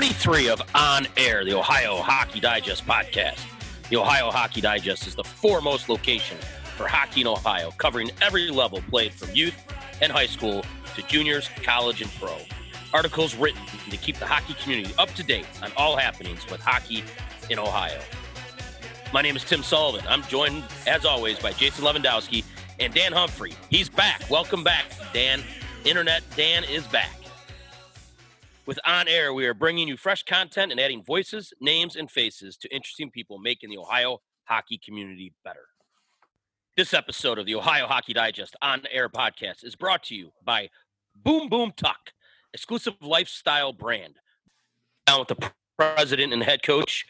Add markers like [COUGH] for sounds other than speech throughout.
to episode 23 of On Air, the Ohio Hockey Digest podcast. The Ohio Hockey Digest is the foremost location for hockey in Ohio, covering every level played from youth and high school to juniors, college, and pro. Articles written to keep the hockey community up to date on all happenings with hockey in Ohio. My name is Tim Sullivan. I'm joined, as always, by Jason Lewandowski and Dan Humphrey. He's back. Welcome back, Dan. Internet Dan is back. With On Air, we are bringing you fresh content and adding voices, names, and faces to interesting people making the Ohio hockey community better. This episode of the Ohio Hockey Digest On Air podcast is brought to you by Boom Boom Tuck, exclusive lifestyle brand. Down with the president and head coach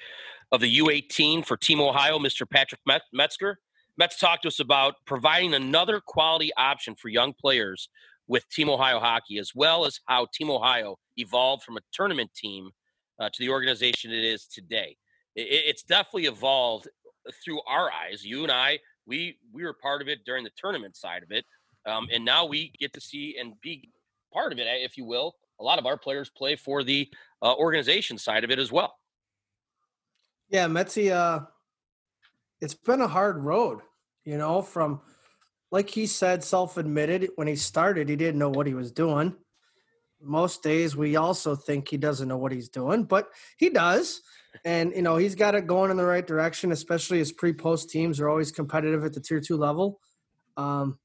of the U18 for Team Ohio, Mr. Patrick Metzger. Metz talked to us about providing another quality option for young players with Team Ohio Hockey, as well as how Team Ohio evolved from a tournament team uh, to the organization it is today. It, it's definitely evolved through our eyes. You and I, we we were part of it during the tournament side of it, um, and now we get to see and be part of it, if you will. A lot of our players play for the uh, organization side of it as well. Yeah, Metzi, uh, it's been a hard road, you know, from like he said, self admitted when he started, he didn't know what he was doing most days we also think he doesn't know what he's doing, but he does. And you know, he's got it going in the right direction, especially his pre-post teams are always competitive at the tier two level. Um,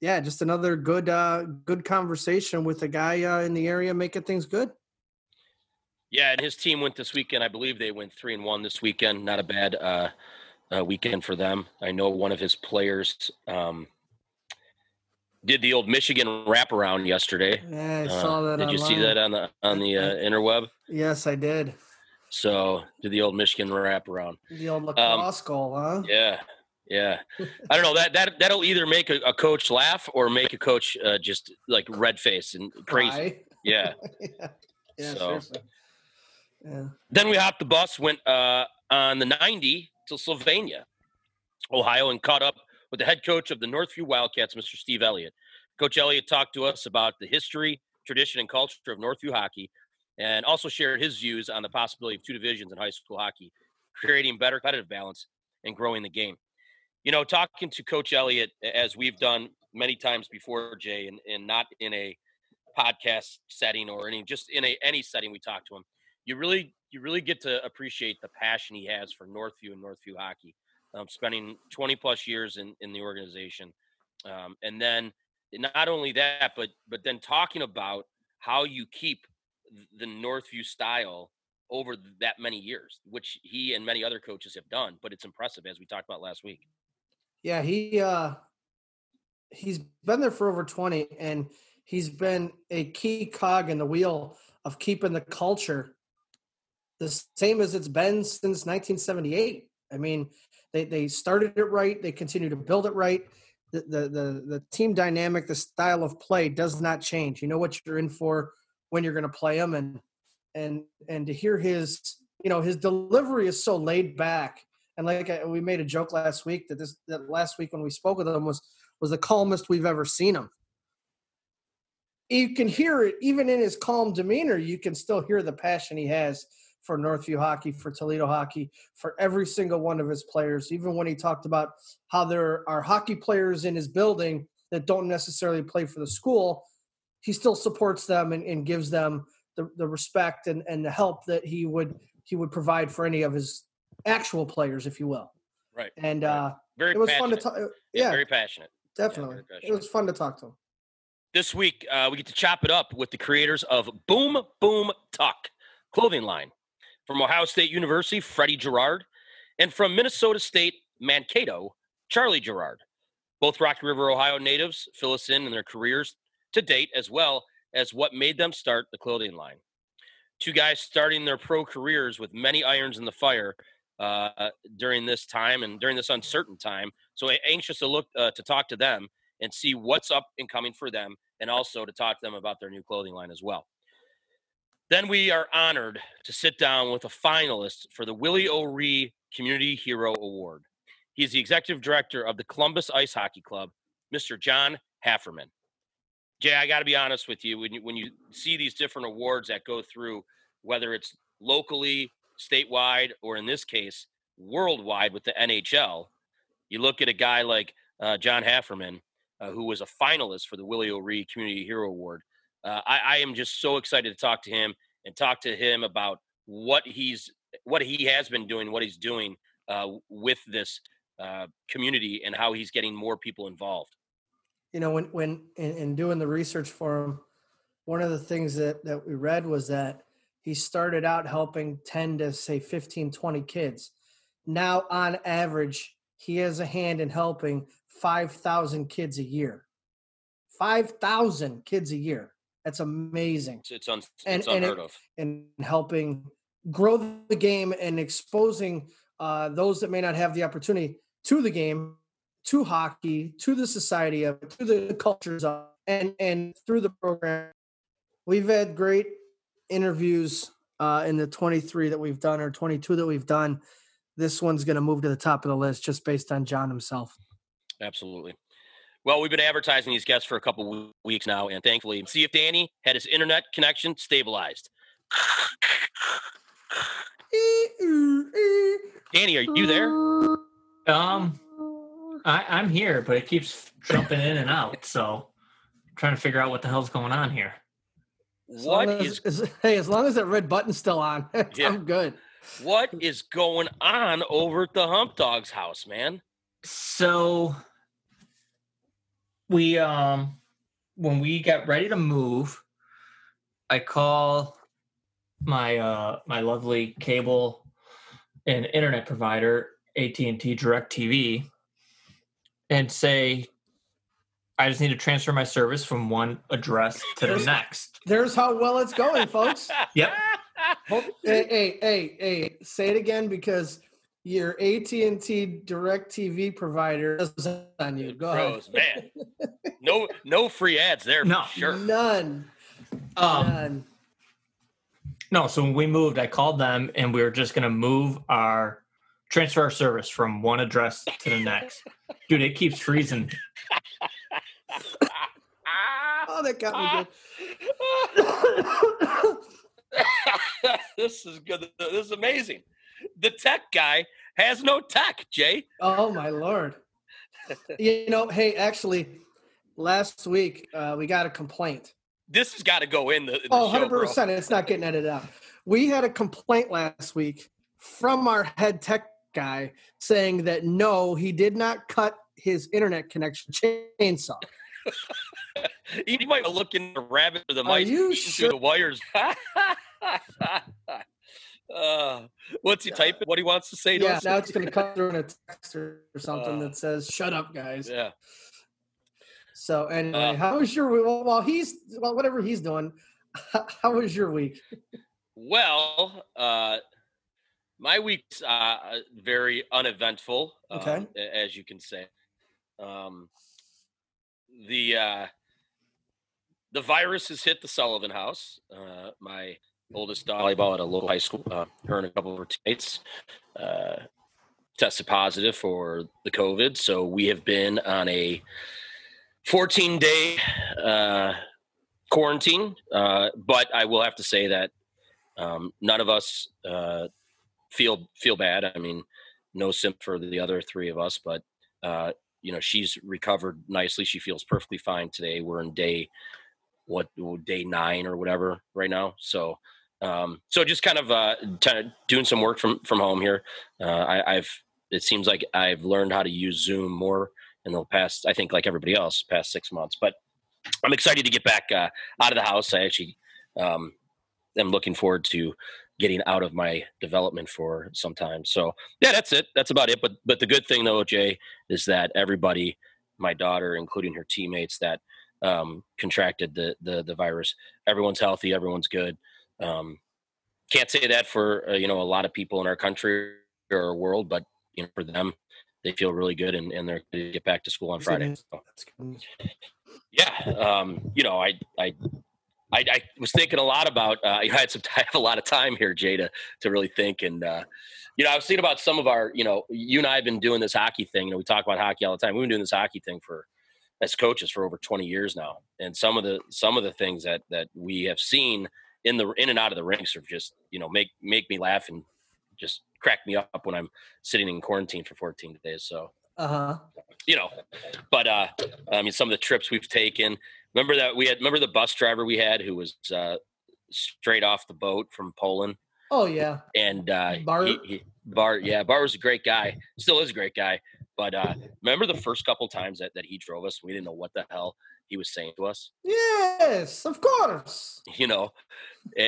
yeah, just another good uh, good conversation with a guy uh, in the area making things good. Yeah, and his team went this weekend. I believe they went three and one this weekend. Not a bad uh, uh, weekend for them. I know one of his players um, did the old Michigan wraparound yesterday. Yeah, I uh, saw that. Did online. you see that on the on the uh, interweb? Yes, I did. So did the old Michigan wraparound. The old um, lacrosse um, goal, huh? Yeah, yeah. [LAUGHS] I don't know that that that'll either make a, a coach laugh or make a coach uh, just like red face and crazy. Yeah. yeah. [LAUGHS] yeah. So. Yeah. Then we hopped the bus, went uh, on the 90 to Sylvania, Ohio, and caught up with the head coach of the Northview Wildcats, Mr. Steve Elliott. Coach Elliott talked to us about the history, tradition, and culture of Northview hockey, and also shared his views on the possibility of two divisions in high school hockey, creating better competitive balance and growing the game. You know, talking to Coach Elliott, as we've done many times before, Jay, and, and not in a podcast setting or any just in a any setting we talk to him, you really you really get to appreciate the passion he has for Northview and Northview hockey um, spending 20 plus years in, in the organization. Um, and then not only that, but but then talking about how you keep the Northview style over that many years, which he and many other coaches have done. But it's impressive, as we talked about last week. Yeah, he uh, he's been there for over 20, and he's been a key cog in the wheel of keeping the culture the same as it's been since 1978. I mean, they they started it right. They continue to build it right. The, the the the team dynamic, the style of play does not change. You know what you're in for when you're going to play them, and and and to hear his you know his delivery is so laid back. And like I, we made a joke last week that this that last week when we spoke with him was was the calmest we've ever seen him. You can hear it even in his calm demeanor. You can still hear the passion he has for Northview hockey, for Toledo hockey, for every single one of his players. Even when he talked about how there are hockey players in his building that don't necessarily play for the school, he still supports them and, and gives them the, the respect and, and the help that he would he would provide for any of his actual players, if you will. Right. And right. uh very it was passionate. fun to talk. Yeah, yeah, very passionate. Definitely. Yeah, very passionate. It was fun to talk to him. This week, uh, we get to chop it up with the creators of Boom Boom Tuck clothing line. From Ohio State University, Freddie Gerard. And from Minnesota State, Mankato, Charlie Gerard. Both Rocky River, Ohio natives fill us in in their careers to date, as well as what made them start the clothing line. Two guys starting their pro careers with many irons in the fire uh, during this time and during this uncertain time. So anxious to look uh, to talk to them and see what's up and coming for them, and also to talk to them about their new clothing line as well. Then we are honored to sit down with a finalist for the Willie O'Ree Community Hero Award. He is the executive director of the Columbus Ice Hockey Club, Mr. John Haferman. Jay, I got to be honest with you. When you when you see these different awards that go through, whether it's locally, statewide, or in this case, worldwide with the NHL, you look at a guy like uh, John Haferman, uh, who was a finalist for the Willie O'Ree Community Hero Award. Uh, I, I am just so excited to talk to him and talk to him about what he's what he has been doing, what he's doing uh, with this uh, community, and how he's getting more people involved. You know, when when in, in doing the research for him, one of the things that that we read was that he started out helping 10 to say 15 20 kids. Now on average he has a hand in helping 5000 kids a year. 5000 kids a year that's amazing It's it's, un, And- it's and it- unheard of. and helping grow the game and exposing uh, those that may not have the opportunity to the game, to hockey, to the society of it, to the cultures of it. and and through the program, we've had great interviews uh, in the 23 that we've done or 22 that we've done. This one's going to move to the top of the list just based on John himself. Absolutely. Well, we've been advertising these guests for a couple w- weeks now, and thankfully, see if Danny had his internet connection stabilized. Danny, are you there? Um, I, I'm here, but it keeps jumping in and out. So, I'm trying to figure out what the hell's going on here. As What as- is as- [LAUGHS] hey, as long as that red button's still on, [LAUGHS] Yeah. I'm good. what is going on over at the Hump Dog's house, man? So, we um, when we got ready to move, I call my uh my lovely cable and internet provider AT&T Direct TV and say I just need to transfer my service from one address to the next. There's how well it's going, folks. [LAUGHS] Yep. Hey, hey, hey, hey! Say it again because your AT and T Direct TV provider is on you. Go ahead. Man. No, no free ads there. For No. sure. None. Um, None. No, so when we moved, I called them and we were just going to move our transfer our service from one address to the next. [LAUGHS] Dude, it keeps freezing. [LAUGHS] Oh, that got me good. [LAUGHS] this is good. This is amazing. The tech guy has no tech, Jay. oh my lord! You know, hey, actually, last week uh, we got a complaint. This has got to go in the, in Oh, show, 100 bro. percent. It's not getting edited out. We had a complaint last week from our head tech guy saying that no, he did not cut his internet connection chainsaw. [LAUGHS] You might be looking the rabbit or the Are mice you eating through the wires. [LAUGHS] [LAUGHS] uh, what's he typing? What he wants to say to Yeah, us? now it's going to come through in a text or [LAUGHS] something Uh, that says "Shut up, guys." yeah. So anyway, Uh, how was your well? While he's well, whatever he's doing, [LAUGHS] how was your week? Well, uh, my week's uh, very uneventful, Okay. um, as you can say. Um, the uh, the virus has hit the Sullivan house. Uh, my oldest volleyball at a local high school. Uh, her and a couple of her teammates uh, tested positive for the COVID, so we have been on a 14 day uh, quarantine. Uh, but I will have to say that um, none of us uh, feel feel bad. I mean, no simp for the other three of us, but uh, you know she's recovered nicely. She feels perfectly fine today. We're in day what day nine or whatever right now. So um, so just kind of uh, of doing some work from from home here. Uh, I, I've it seems like I've learned how to use Zoom more in the past. I think like everybody else, past six months. But I'm excited to get back uh, out of the house. I actually um, am looking forward to getting out of my development for some time. So yeah, that's it. That's about it. But but the good thing though, Jay, is that everybody, my daughter, including her teammates that um, contracted the, the the virus, everyone's healthy, everyone's good. Um, can't say that for uh, you know a lot of people in our country or our world, but you know for them, they feel really good and, and they're going to get back to school on Friday. So, That's good news. yeah, um, you know, I, I, I, I was thinking a lot about. Uh, [LAUGHS] I had some, I have a lot of time here, Jay, to to really think, and uh, you know, I was thinking about some of our, you know, you and I have been doing this hockey thing. You know, we talk about hockey all the time. We've been doing this hockey thing for as coaches for over 20 years now, and some of the some of the things that that we have seen in the in and out of the ranks are just you know make make me laugh and just crack me up when I'm sitting in quarantine for 14 days. So Uh huh. you know, but uh, I mean, some of the trips we've taken. Remember that we had. Remember the bus driver we had who was uh, straight off the boat from Poland, Oh yeah. and uh, Bart? He, he, Bart, yeah, Bart was a great guy. Still is a great guy. But uh, remember the first couple times that, that he drove us, we didn't know what the hell he was saying to us. Yes, of course. [LAUGHS] You know,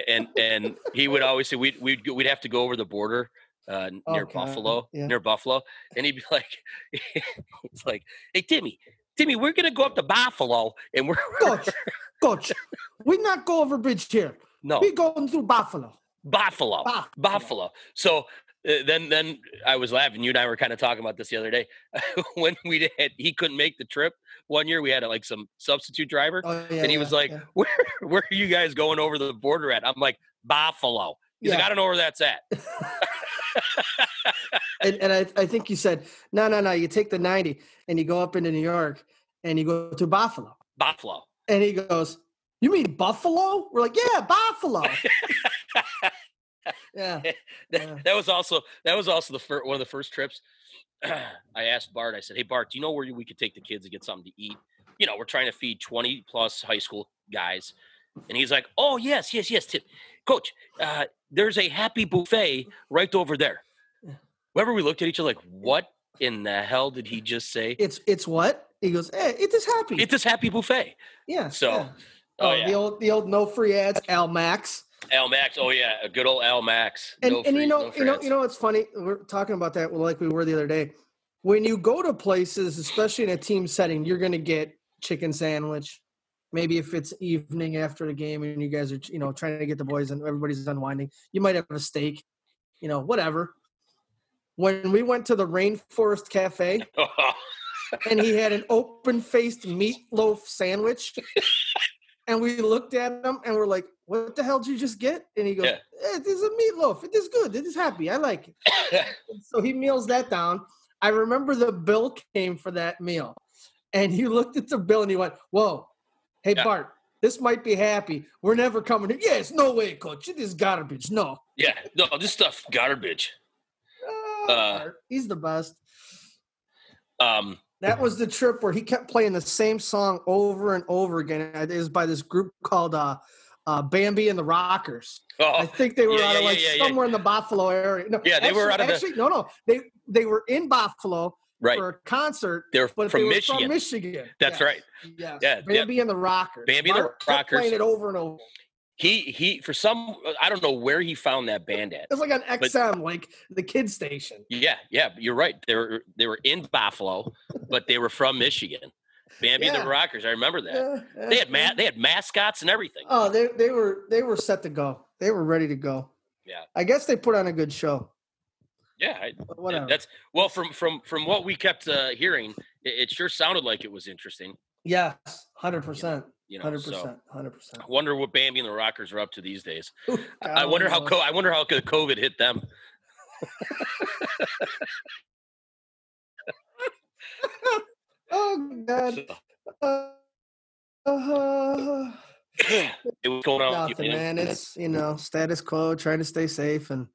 and [LAUGHS] and he would always say we'd we'd we'd have to go over the border uh, near Okay, Buffalo, yeah. near Buffalo, and he'd be [LAUGHS] like, "It's like, hey Timmy, Timmy, we're gonna go up to Buffalo, and we're Coach, coach, we not go over bridge here. no We going through Buffalo. Buffalo, Buffalo. Buffalo. So Uh, then then I was laughing. You and I were kind of talking about this the other day [LAUGHS] when we had he couldn't make the trip one year. We had like some substitute driver, Oh, yeah, and he yeah, was like, yeah. [LAUGHS] "Where where are you guys going over the border at?" I'm like, "Buffalo." He's like, "I don't know where that's at." and, and I, I think you said, no, no, no. You take the 90 and you go up into New York and you go to Buffalo. Buffalo. And he goes, You mean Buffalo? We're like, Yeah, Buffalo. [LAUGHS] yeah. [LAUGHS] that, Yeah. that was also that was also the first one of the first trips. [CLEARS THROAT] I asked Bart. I said, "Hey Bart, do you know where we could take the kids to get something to eat? You know, we're trying to feed twenty plus high school guys." And he's like, "Oh yes, yes, yes, Tim, Coach. Uh, there's a happy buffet right over there." Remember, we looked at each other like, "What in the hell did he just say?" It's it's what? He goes, Hey, it is happy. It's this happy buffet. yeah. So, yeah. Oh, Oh, yeah, the old the old no free ads, Al Max. Al Max. Oh yeah, a good old Al Max. And No and free- you know, no you know, you know it's funny? We're talking about that like we were the other day. When you go to places, especially in a team setting, you're gonna get chicken sandwich. Maybe if it's evening after the game and you guys are, you know, trying to get the boys and everybody's unwinding, you might have a steak, you know, whatever. When we went to the Rainforest Cafe [LAUGHS] and he had an open faced meatloaf sandwich, and we looked at him and we're like, "What the hell did you just get?" And he goes, Yeah. "Eh, "It is a meatloaf. It is good. It is happy. I like it." [LAUGHS] so he meals that down. I remember the bill came for that meal, and he looked at the bill and he went, "Whoa, hey Yeah. Bart, this might be happy. We're never coming here." Yes, no way, coach. It is garbage. No, yeah, no, this stuff garbage. Uh, Bart, he's the best. Um, That was the trip where he kept playing the same song over and over again. It is by this group called uh, uh, Bambi and the Rockers. [LAUGHS] I oh, think they were yeah, out of like yeah, yeah. somewhere in the Buffalo area. No, Yeah, they were actually- out of the- no, no. They they were in Buffalo right. for a concert, They're from they were Michigan. from Michigan. That's Yes, right. Yes. Yeah. Bambi and the Rockers. Bambi and the Rockers. playing it over and over. He he for some I don't know where he found that band at. It was like on XM, like the kid station. Yeah, yeah, you're right. They were they were in Buffalo, but they were from Michigan. Bambi and Yeah. the Rockers. I remember that. Yeah, They had ma- they had mascots and everything. Oh, they they were they were set to go. They were ready to go. Yeah. I guess they put on a good show. Yeah, I, Whatever. that's well from from from what we kept uh, hearing, it, it sure sounded like it was interesting. Yes, hundred percent, You know, hundred so percent, hundred percent. I wonder what Bambi and the Rockers are up to these days. [LAUGHS] I wonder how co- I wonder how COVID hit them. [LAUGHS] Oh God. So, Uh, [SIGHS] it was going on. nothing, you know, man. It's you know status quo, trying to stay safe, and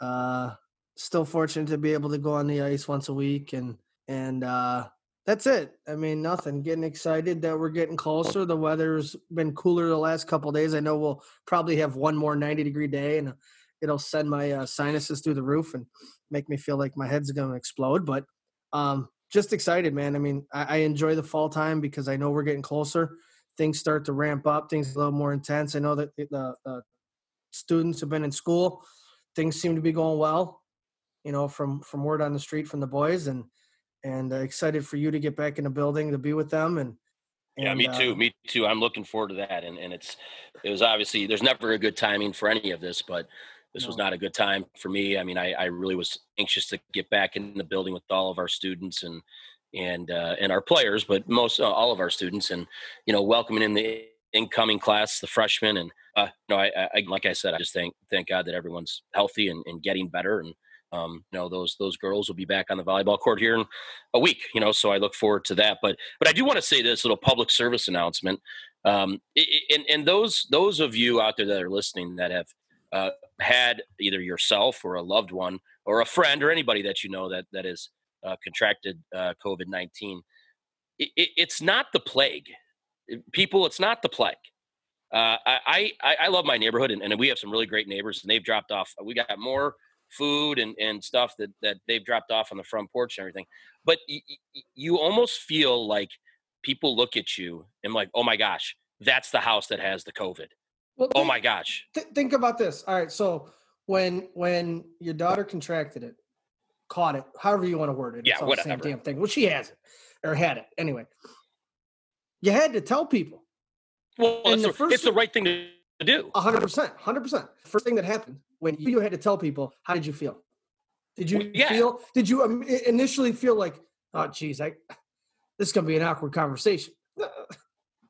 uh, still fortunate to be able to go on the ice once a week, and and uh, that's it. I mean, nothing. Getting excited that we're getting closer. The weather's been cooler the last couple days. I know we'll probably have one more ninety degree day, and it'll send my uh, sinuses through the roof and make me feel like my head's going to explode. But um, just excited, man. I mean, I, I enjoy the fall time because I know we're getting closer. Things start to ramp up. Things a little more intense. I know that the students have been in school. Things seem to be going well. You know, from from word on the street from the boys, and and uh, excited for you to get back in the building to be with them. And, Yeah, and, me uh, too. Me too. I'm looking forward to that. And and it's it was obviously there's never a good timing for any of this, but this was not a good time for me. I mean, I, I really was anxious to get back in the building with all of our students and and uh, and our players, but most uh, all of our students, and you know, welcoming in the incoming class, the freshmen, and uh, you know, I, I like I said, I just thank thank God that everyone's healthy and, and getting better, and Um, you know, those those girls will be back on the volleyball court here in a week. You know, so I look forward to that. But but I do want to say this little public service announcement. Um, and and those those of you out there that are listening that have uh, had either yourself or a loved one or a friend or anybody that you know that that is uh, contracted uh, COVID nineteen, it, it, it's not the plague. People, it's not the plague. Uh, I, I I love my neighborhood, and, and we have some really great neighbors, and they've dropped off. We got more food and, and stuff that, that they've dropped off on the front porch and everything. But y- y- you almost feel like people look at you and like, oh my gosh, that's the house that has the COVID. Well, oh my gosh. Th- think about this. All right, so when when your daughter contracted it, caught it, however you want to word it, yeah, whatever. same damn thing. Well, she has it or had it anyway. You had to tell people. Well, it's the, first, it's the right thing to do. hundred percent, hundred percent. First thing that happened when you had to tell people, how did you feel? Did you yeah. feel? Did you um, initially feel like, oh, geez, I this is gonna be an awkward conversation?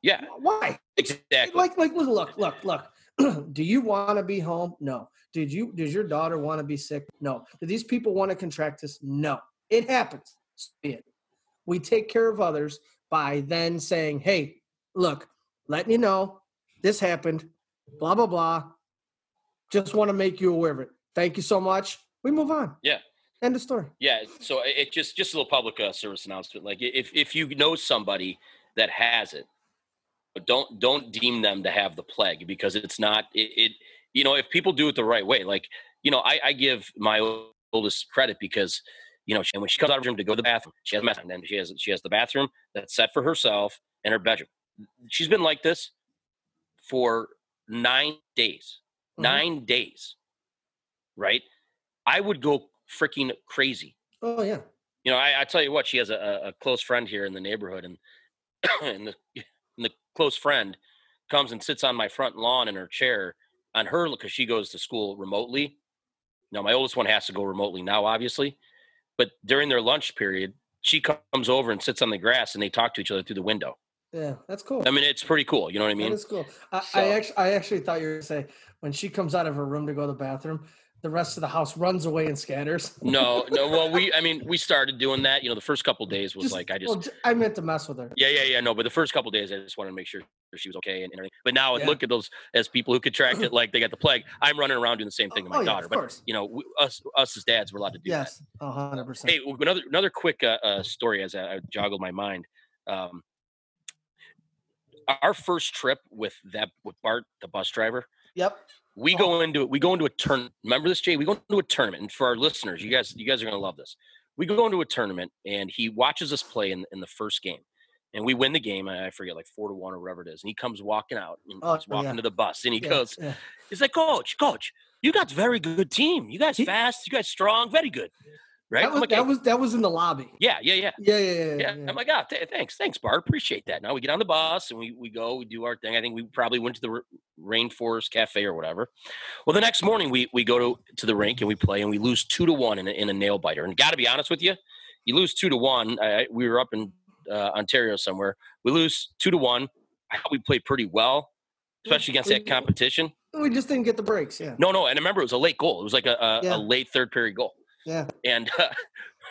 Yeah. Why? Exactly. Like, like, look, look, look, look. [CLEARS THROAT] Do you want to be home? No. Did you? Does your daughter want to be sick? No. Do these people want to contract this? No. It happens. It. We take care of others by then saying, "Hey, look, letting you know this happened. Blah blah blah. Just want to make you aware of it. Thank you so much. We move on. Yeah. End of story. Yeah. So it just just a little public uh, service announcement. Like if if you know somebody that has it, but don't don't deem them to have the plague because it's not it, it you know if people do it the right way like you know i, I give my oldest credit because you know she, when she comes out of her room to go to the bathroom she has a and she has she has the bathroom that's set for herself and her bedroom she's been like this for nine days mm-hmm. nine days right i would go freaking crazy oh yeah you know i, I tell you what she has a, a close friend here in the neighborhood and [CLEARS THROAT] and the and the close friend comes and sits on my front lawn in her chair on her because she goes to school remotely. Now my oldest one has to go remotely now, obviously, but during their lunch period, she comes over and sits on the grass and they talk to each other through the window. Yeah, that's cool. I mean, it's pretty cool. You know what I mean? It's cool. I, so, I actually, I actually thought you were going to say when she comes out of her room to go to the bathroom, the rest of the house runs away and scatters. no, no. Well, we, I mean, we [LAUGHS] started doing that. You know, the first couple days was just, like I just, well, I meant to mess with her. Yeah, yeah, yeah. No, but the first couple days, I just wanted to make sure she was okay and, and everything. But now, yeah. look at those as people who contract it, [CLEARS THROAT] like they got the plague. I'm running around doing the same thing to my oh, daughter. Yeah, but you know, we, us, us as dads, we're allowed to do yes, that. Yes, hundred percent. Hey, another another quick uh, uh, story as I, I joggled my mind. Um, our first trip with that with Bart, the bus driver. Yep we uh-huh. go into it. we go into a turn. Remember this, Jay? We go into a tournament, and for our listeners, you guys, you guys are gonna love this. We go into a tournament, and he watches us play in, in the first game, and we win the game. I forget, like four to one or whatever it is. And he comes walking out, and oh, he's walking yeah. to the bus, and he yeah, goes, yeah. "He's like, Coach, Coach, you got very good team. You guys fast, you guys strong, very good." Right? That was, like, that was that was in the lobby. Yeah, yeah, yeah, yeah, yeah, yeah. yeah. yeah. I'm like, oh, th- thanks, thanks, Bart. Appreciate that. Now we get on the bus and we we go, we do our thing. I think we probably went to the Rainforest Cafe or whatever. Well, the next morning we we go to to the rink and we play and we lose two to one in a, in a nail biter. And got to be honest with you, you lose two to one. I, we were up in uh, Ontario somewhere. We lose two to one. I thought we played pretty well, especially against that competition. We just didn't get the breaks. Yeah. No, no, and I remember it was a late goal. It was like a, a, yeah. a late third period goal. Yeah. And uh,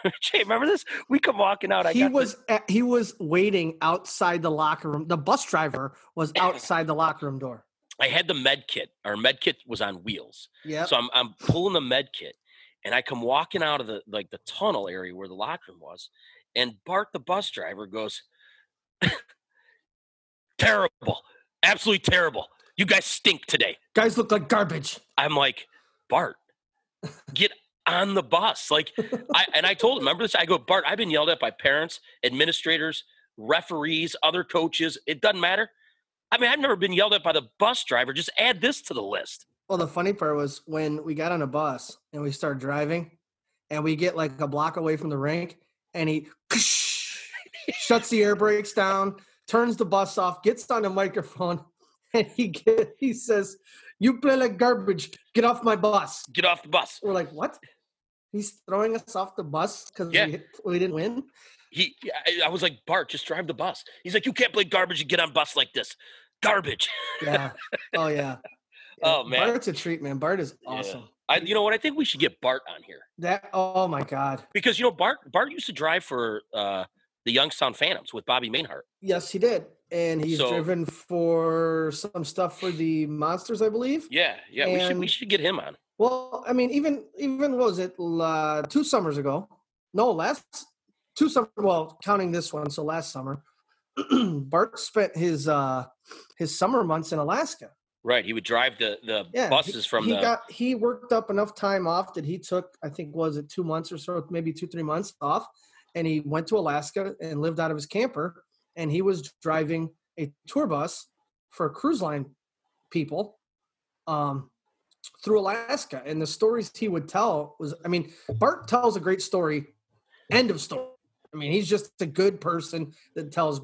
[LAUGHS] Jay, remember this? We come walking out. I he was at, he was waiting outside the locker room. The bus driver was [LAUGHS] outside the locker room door. I had the med kit. Our med kit was on wheels. Yeah. So I'm I'm pulling the med kit, and I come walking out of the like the tunnel area where the locker room was, and Bart, the bus driver, goes, [LAUGHS] "Terrible, absolutely terrible. You guys stink today. Guys look like garbage." I'm like, Bart, get on the bus. Like I and I told him, remember this? I go, Bart, I've been yelled at by parents, administrators, referees, other coaches. It doesn't matter. I mean, I've never been yelled at by the bus driver. Just add this to the list. Well, the funny part was when we got on a bus and we start driving and we get like a block away from the rink and he [LAUGHS] shuts the air brakes down, turns the bus off, gets on the microphone, [LAUGHS] and he get, he says, you play like garbage. Get off my bus. Get off the bus. We're like, what? He's throwing us off the bus because yeah. we, we didn't win. He, I was like, Bart, just drive the bus. He's like, you can't play garbage and get on bus like this. Garbage. yeah. Oh yeah. [LAUGHS] Oh man, Bart's a treat, man. Bart is Yeah. awesome. I, you know what? I think we should get Bart on here That oh my god. because you know Bart Bart used to drive for uh, the Youngstown Phantoms with Bobby Mainhart. Yes, he did, and he's So- driven for some stuff for the monsters, I believe. Yeah, yeah. we should we should get him on. Well, I mean, even even what was it uh, two summers ago? No, last two summer. Well, counting this one, so last summer, [CLEARS THROAT] Bart spent his uh his summer months in Alaska. Right, he would drive the the Yeah, he- buses from he the. got he worked up enough time off that he took. I think was it two months or so, maybe two three months off, and he went to Alaska and lived out of his camper. And he was driving a tour bus for cruise line people um, through Alaska. And the stories he would tell was, I mean, Bart tells a great story. End of story. I mean, he's just a good person that tells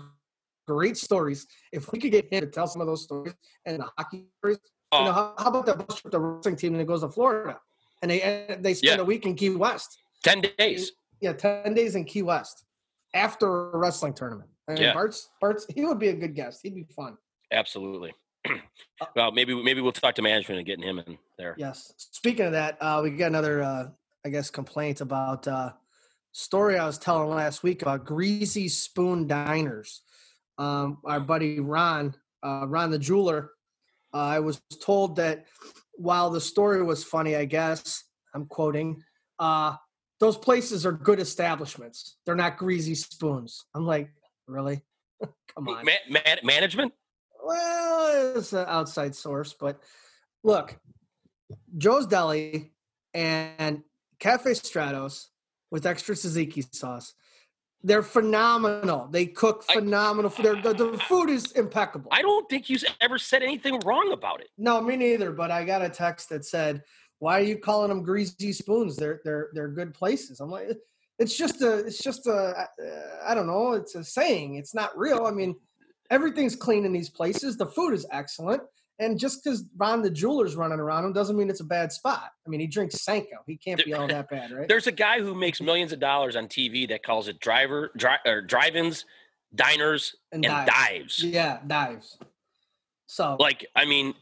great stories. If we could get him to tell some of those stories and the hockey stories, oh, you know, how, how about that bus trip, the wrestling team, that goes to Florida, and they and they spend Yeah. a week in Key West. 10 days. Yeah, ten days in Key West after a wrestling tournament. Yeah. Bart's Bart's he would be a good guest. He'd be fun. Absolutely. [CLEARS THROAT] well, maybe maybe we'll talk to management and getting him in there. Yes. Speaking of that, uh, we got another, uh, I guess, complaint about uh, story I was telling last week about greasy spoon diners. Um, our buddy Ron, uh, Ron the jeweler, uh, I was told that while the story was funny, I guess I'm quoting, uh, those places are good establishments. They're not greasy spoons. I'm like, really? [LAUGHS] Come on. Ma- ma- management? Well, it's an outside source, but look, Joe's Deli and Cafe Stratos with extra tzatziki sauce. They're phenomenal. They cook phenomenal. Their- the, the food is impeccable. I don't think you ever said anything wrong about it. no, me neither. But I got a text that said, "Why are you calling them greasy spoons? They're they're they're good places." I'm like, it's just a it's just a uh, I don't know. It's a saying. It's not real. I mean, everything's clean in these places. The food is excellent. And just because Ron the jeweler's running around him doesn't mean it's a bad spot. I mean, he drinks Senko. He can't be all that bad, right? There's a guy who makes millions of dollars on TV that calls it driver dri- or drive-ins, diners, and, dives. Yeah, dives. So Like, I mean,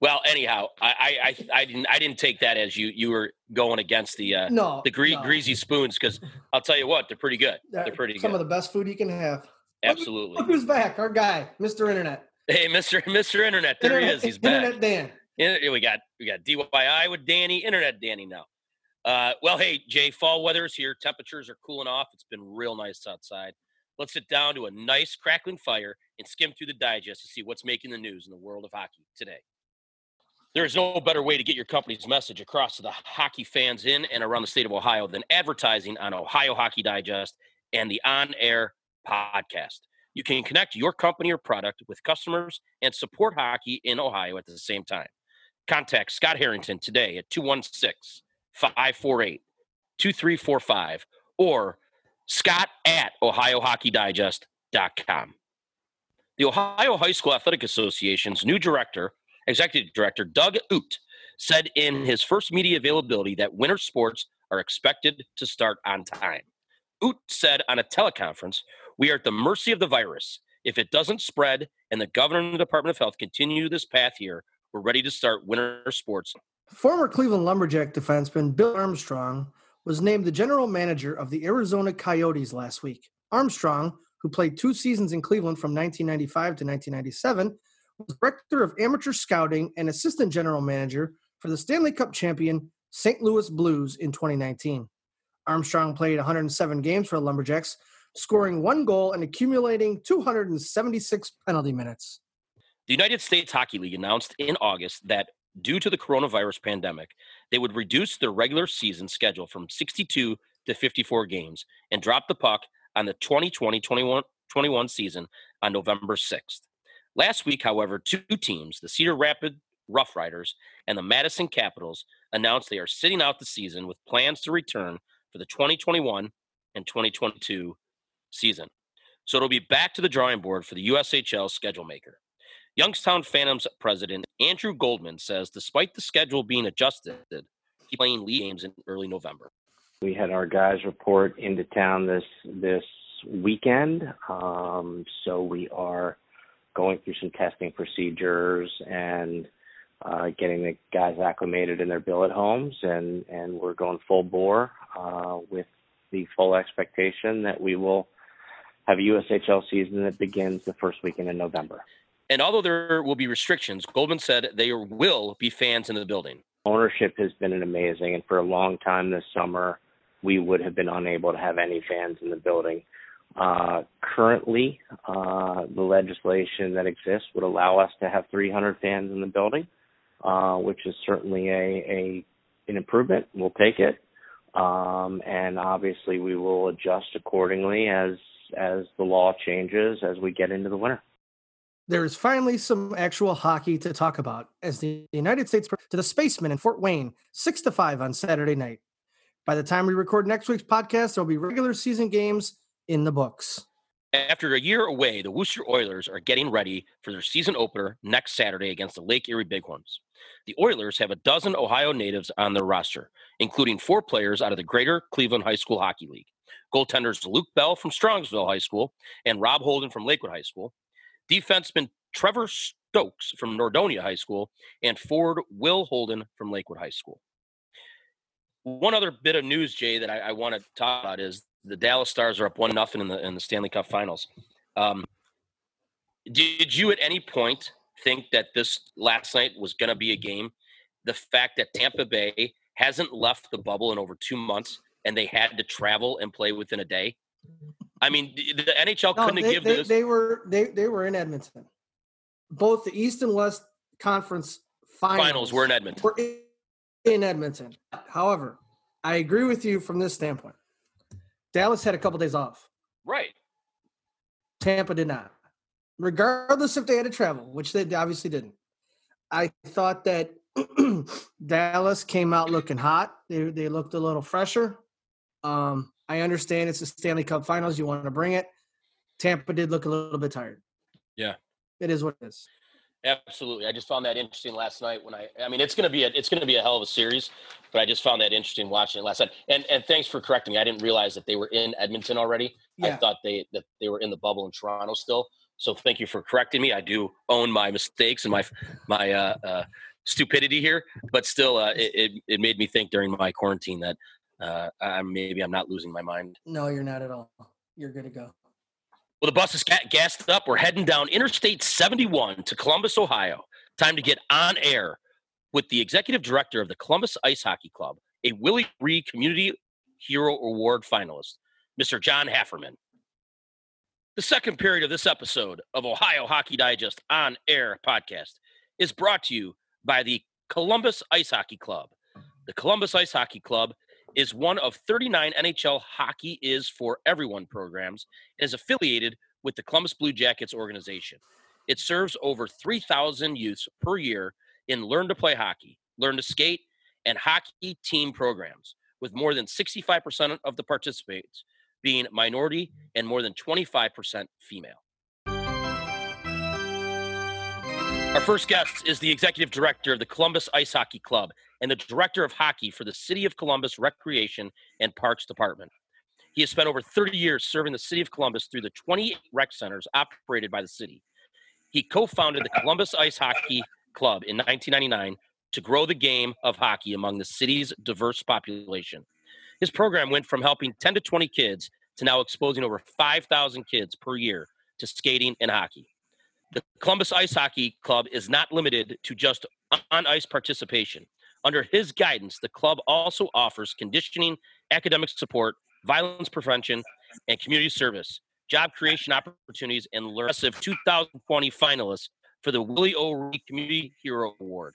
well, anyhow, I, I I I didn't I didn't take that as you you were going against the uh, no, the gre- no. greasy spoons because I'll tell you what, they're pretty good. They're pretty Some good. of the best food you can have. Absolutely. Look who's back, our guy, Mr. Internet. Hey, Mister Mister Internet, there he is. He's back. Internet Dan. We got we got DYI with Danny, Internet Danny now. Uh, well, hey Jay, fall weather is here. Temperatures are cooling off. It's been real nice outside. Let's sit down to a nice crackling fire and skim through the digest to see what's making the news in the world of hockey today. There is no better way to get your company's message across to the hockey fans in and around the state of Ohio than advertising on Ohio Hockey Digest and the On Air podcast. You can connect your company or product with customers and support hockey in Ohio at the same time. Contact Scott Harrington today at 216 548 2345 or scott at ohiohockeydigest.com. The Ohio High School Athletic Association's new director, executive director Doug Ute, said in his first media availability that winter sports are expected to start on time. Ute said on a teleconference, We are at the mercy of the virus. If it doesn't spread and the governor and the Department of Health continue this path here, we're ready to start winter sports. Former Cleveland Lumberjack defenseman Bill Armstrong was named the general manager of the Arizona Coyotes last week. Armstrong, who played two seasons in Cleveland from 1995 to 1997, was director of amateur scouting and assistant general manager for the Stanley Cup champion St. Louis Blues in 2019. Armstrong played 107 games for the Lumberjacks, scoring one goal and accumulating 276 penalty minutes. The United States Hockey League announced in August that due to the coronavirus pandemic, they would reduce their regular season schedule from 62 to 54 games and drop the puck on the 2020 21 season on November 6th. Last week, however, two teams, the Cedar Rapid Rough Riders and the Madison Capitals, announced they are sitting out the season with plans to return for the 2021 and 2022 season. So it'll be back to the drawing board for the USHL schedule maker. Youngstown Phantoms president Andrew Goldman says despite the schedule being adjusted, he's playing league games in early November. We had our guys report into town this this weekend, um, so we are going through some testing procedures and uh, getting the guys acclimated in their billet homes, and and we're going full bore uh, with the full expectation that we will have a USHL season that begins the first weekend in November. And although there will be restrictions, Goldman said there will be fans in the building. Ownership has been an amazing, and for a long time this summer, we would have been unable to have any fans in the building. Uh, currently, uh, the legislation that exists would allow us to have 300 fans in the building, uh, which is certainly a, a an improvement. We'll take it, um, and obviously we will adjust accordingly as as the law changes as we get into the winter. There is finally some actual hockey to talk about as the United States to the Spacemen in Fort Wayne, six to five on Saturday night. By the time we record next week's podcast, there'll be regular season games in the books. After a year away, the Worcester Oilers are getting ready for their season opener next Saturday against the Lake Erie Bighorns. The Oilers have a dozen Ohio natives on their roster, including four players out of the Greater Cleveland High School Hockey League. Goaltenders Luke Bell from Strongsville High School and Rob Holden from Lakewood High School. Defenseman Trevor Stokes from Nordonia High School and Ford Will Holden from Lakewood High School. One other bit of news, Jay, that I, I want to talk about is the Dallas Stars are up one nothing in the in the Stanley Cup Finals. Um, did you at any point think that this last night was going to be a game? The fact that Tampa Bay hasn't left the bubble in over two months and they had to travel and play within a day. I mean, the, the NHL No, couldn't they, give they, this. they were they they were in Edmonton. Both the East and West Conference finals, finals were in Edmonton. were in, in Edmonton. However, I agree with you from this standpoint. Dallas had a couple days off. Right. Tampa did not. Regardless if they had to travel, which they obviously didn't. I thought that [CLEARS THROAT] Dallas came out looking hot. They they looked a little fresher. Um, I understand it's the Stanley Cup Finals. You want to bring it. Tampa did look a little bit tired. Yeah. It is what it is. Absolutely. I just found that interesting last night when I I mean it's gonna be a it's gonna be a hell of a series, but I just found that interesting watching it last night. And and thanks for correcting me. I didn't realize that they were in Edmonton already. I thought they that they were in the bubble in Toronto still. So thank you for correcting me. I do own my mistakes and my my uh, uh, stupidity here, but still, uh, it, it it made me think during my quarantine that uh, I, maybe I'm not losing my mind. No, you're not at all. You're good to go. Well, the bus is ga- gassed up. We're heading down Interstate 71 to Columbus, Ohio. Time to get on air with the executive director of the Columbus Ice Hockey Club, a Willie Ree Community Hero Award finalist, Mr. John Haferman. The second period of this episode of Ohio Hockey Digest on air podcast is brought to you by the Columbus Ice Hockey Club. The Columbus Ice Hockey Club is one of 39 NHL Hockey is for Everyone programs and is affiliated with the Columbus Blue Jackets organization. It serves over 3,000 youths per year in learn to play hockey, learn to skate, and hockey team programs, with more than 65% of the participants being minority and more than 25% female. Our first guest is the executive director of the Columbus Ice Hockey Club and the director of hockey for the City of Columbus Recreation and Parks Department. He has spent over 30 years serving the City of Columbus through the 20 rec centers operated by the city. He co founded the Columbus Ice Hockey Club in 1999 to grow the game of hockey among the city's diverse population. His program went from helping 10 to 20 kids to now exposing over 5,000 kids per year to skating and hockey. The Columbus Ice Hockey Club is not limited to just on ice participation. Under his guidance, the club also offers conditioning, academic support, violence prevention, and community service, job creation opportunities, and impressive 2020 finalists for the Willie O'Ree Community Hero Award.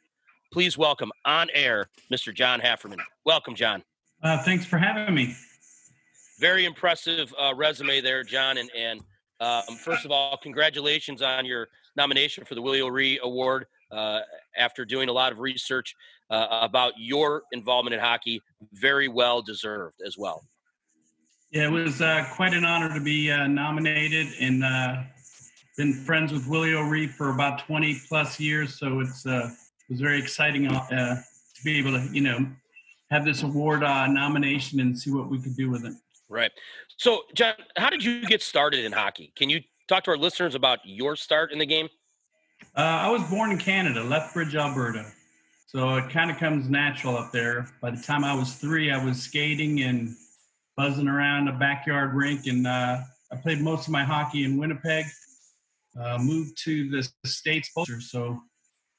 Please welcome on air Mr. John Haferman. Welcome, John. Uh, thanks for having me. Very impressive uh, resume there, John. And, and um, first of all, congratulations on your nomination for the Willie O'Ree Award. Uh, after doing a lot of research uh, about your involvement in hockey, very well deserved as well. Yeah, it was uh, quite an honor to be uh, nominated, and uh, been friends with Willie O'Ree for about 20 plus years. So it's uh, it was very exciting uh, to be able to, you know, have this award uh, nomination and see what we could do with it. Right. So, John, how did you get started in hockey? Can you talk to our listeners about your start in the game? Uh, I was born in Canada, Lethbridge, Alberta. So it kind of comes natural up there. By the time I was three, I was skating and buzzing around a backyard rink, and uh, I played most of my hockey in Winnipeg. Uh, moved to the States, so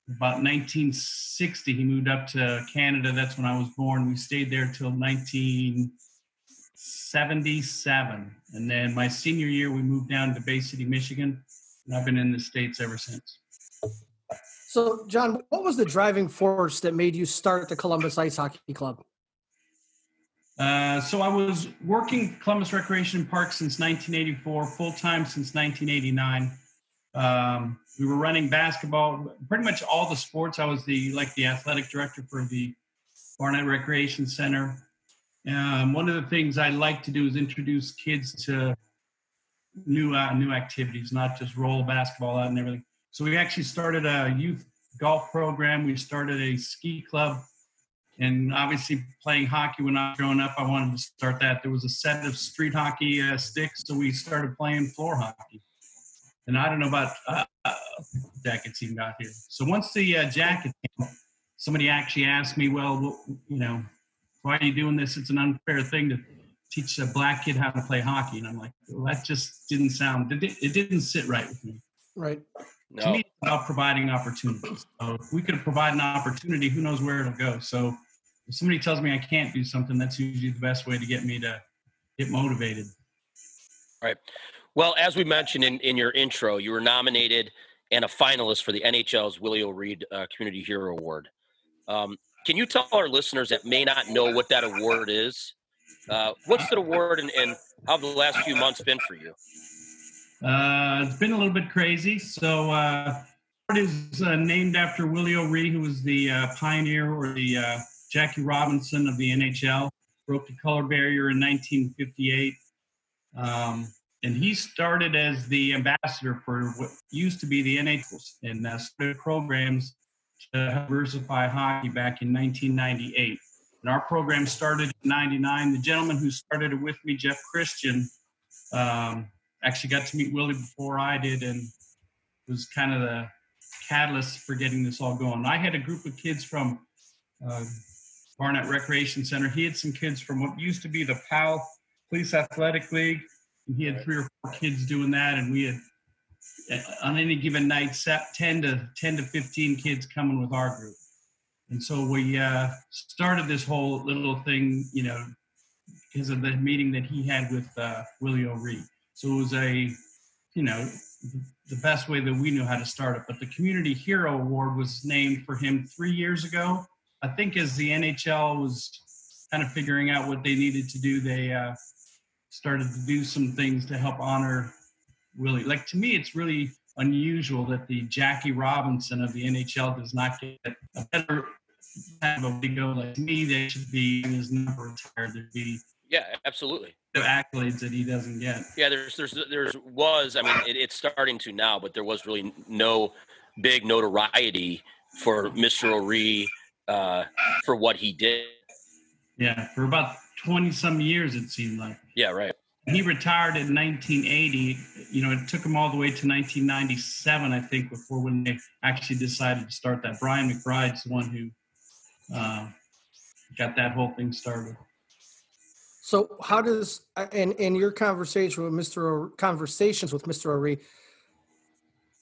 about 1960, he moved up to Canada. That's when I was born. We stayed there till 1977. And then my senior year, we moved down to Bay City, Michigan. And I've been in the States ever since. So, John, what was the driving force that made you start the Columbus Ice Hockey Club? Uh, so I was working Columbus Recreation Park since 1984, full time since 1989. Um, we were running basketball, pretty much all the sports. I was the like the athletic director for the Barnett Recreation Center. Um, one of the things I like to do is introduce kids to new uh, new activities, not just roll basketball out and everything. So we actually started a youth golf program. We started a ski club, and obviously playing hockey when I was growing up, I wanted to start that. There was a set of street hockey uh, sticks, so we started playing floor hockey and I don't know about uh, jackets even got here. So once the uh, jacket came, somebody actually asked me, well, you know, why are you doing this? It's an unfair thing to teach a black kid how to play hockey. And I'm like, well, that just didn't sound, it didn't sit right with me. Right. No. To me, it's about providing opportunities. So if we could provide an opportunity, who knows where it'll go. So if somebody tells me I can't do something, that's usually the best way to get me to get motivated. Right. Well, as we mentioned in, in your intro, you were nominated and a finalist for the NHL's Willie O'Ree uh, Community Hero Award. Um, can you tell our listeners that may not know what that award is? Uh, what's the award and, and how have the last few months been for you? Uh, it's been a little bit crazy. So, uh, it is uh, named after Willie O'Ree, who was the uh, pioneer or the uh, Jackie Robinson of the NHL. Broke the color barrier in 1958. Um, and he started as the ambassador for what used to be the NHL and uh, started programs to diversify hockey back in 1998. And our program started in 99. The gentleman who started it with me, Jeff Christian, um, actually got to meet Willie before I did and was kind of the catalyst for getting this all going. I had a group of kids from uh, Barnett Recreation Center. He had some kids from what used to be the PAL Police Athletic League and he had three or four kids doing that, and we had on any given night 10 to 10 to 15 kids coming with our group and so we uh, started this whole little thing you know because of the meeting that he had with uh, willie o'ree so it was a you know the best way that we knew how to start it but the community hero award was named for him three years ago i think as the nhl was kind of figuring out what they needed to do they uh, started to do some things to help honor Willie. Like to me, it's really unusual that the Jackie Robinson of the NHL does not get a better kind of a big go. Like to me, they should be his number retired. There'd be yeah, absolutely. The accolades that he doesn't get. Yeah, there's there's there's was I mean it, it's starting to now, but there was really no big notoriety for Mr. O'Ree uh, for what he did. Yeah, for about 20 some years, it seemed like. Yeah, right. He retired in 1980. You know, it took him all the way to 1997, I think, before when they actually decided to start that. Bryant McBride's the one who uh, got that whole thing started. So, how does uh, in in your conversation with Mr. O, conversations with Mr. O'Ree,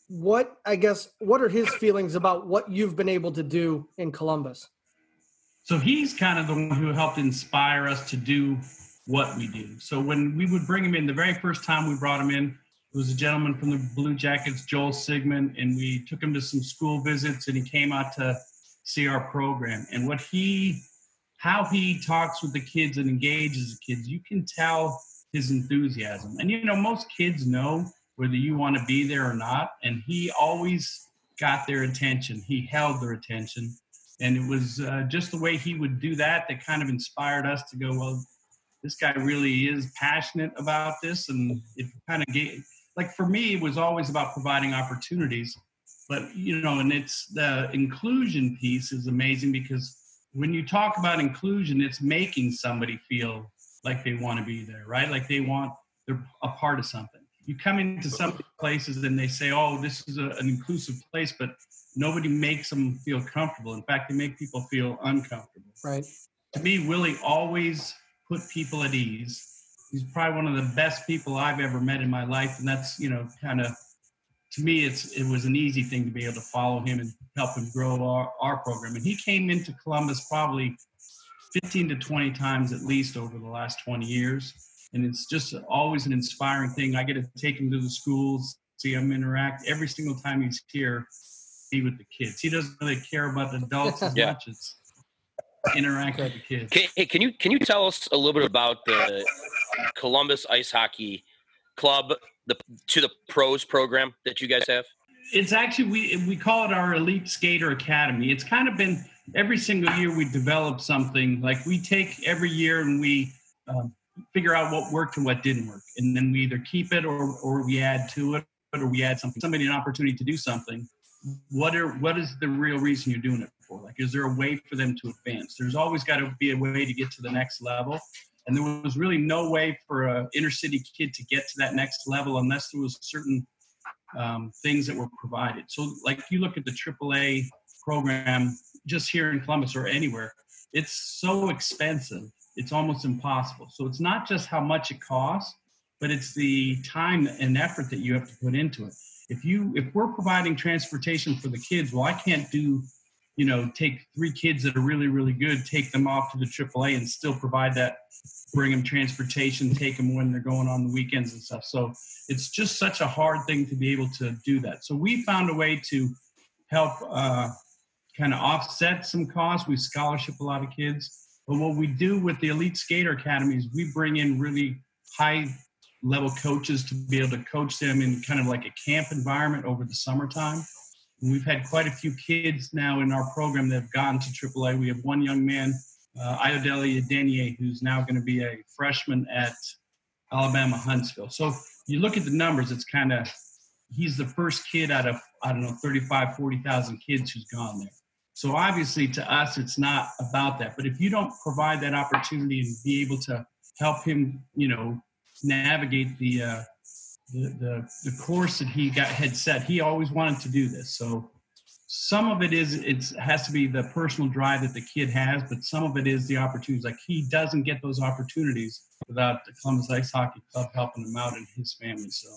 what I guess what are his feelings about what you've been able to do in Columbus? So he's kind of the one who helped inspire us to do what we do. So when we would bring him in, the very first time we brought him in, it was a gentleman from the Blue Jackets, Joel Sigmund, and we took him to some school visits and he came out to see our program. And what he, how he talks with the kids and engages the kids, you can tell his enthusiasm. And you know, most kids know whether you want to be there or not. And he always got their attention. He held their attention and it was uh, just the way he would do that that kind of inspired us to go well this guy really is passionate about this and it kind of gave like for me it was always about providing opportunities but you know and it's the inclusion piece is amazing because when you talk about inclusion it's making somebody feel like they want to be there right like they want they're a part of something you come into some places and they say, "Oh, this is a, an inclusive place," but nobody makes them feel comfortable. In fact, they make people feel uncomfortable. Right. To me, Willie always put people at ease. He's probably one of the best people I've ever met in my life, and that's you know kind of to me it's it was an easy thing to be able to follow him and help him grow our, our program. And he came into Columbus probably 15 to 20 times at least over the last 20 years. And it's just always an inspiring thing. I get to take him to the schools, see him interact every single time he's here, be with the kids. He doesn't really care about the adults as [LAUGHS] Yeah. much as interact with the kids. Can, hey, can you can you tell us a little bit about the Columbus Ice Hockey Club, the to the pros program that you guys have? it's actually we we call it our elite skater academy. It's kind of been every single year we develop something like we take every year and we um, figure out what worked and what didn't work. And then we either keep it or or we add to it or we add something somebody an opportunity to do something. What are what is the real reason you're doing it for? Like is there a way for them to advance? There's always got to be a way to get to the next level and there was really no way for an inner city kid to get to that next level unless there was certain um, things that were provided. So, like you look at the AAA program just here in Columbus or anywhere, it's so expensive, it's almost impossible. So, it's not just how much it costs, but it's the time and effort that you have to put into it. If you if we're providing transportation for the kids, well, I can't do, you know, take three kids that are really really good, take them off to the AAA, and still provide that, bring them transportation, take them when they're going on the weekends and stuff. So it's just such a hard thing to be able to do that. So we found a way to help uh, kind of offset some costs. We scholarship a lot of kids. But what we do with the Elite Skater Academies, we bring in really high level coaches to be able to coach them in kind of like a camp environment over the summertime. We've had quite a few kids now in our program that have gotten to AAA. We have one young man, uh, Iodeli Denier, who's now going to be a freshman at Alabama Huntsville. So you look at the numbers, it's kind of he's the first kid out of I don't know 35, 40,000 kids who's gone there. So obviously to us it's not about that. But if you don't provide that opportunity and be able to help him, you know, navigate the uh, the, the the course that he got had set, he always wanted to do this. So some of it is it has to be the personal drive that the kid has, but some of it is the opportunities. Like he doesn't get those opportunities without the Columbus Ice Hockey Club helping him out and his family. So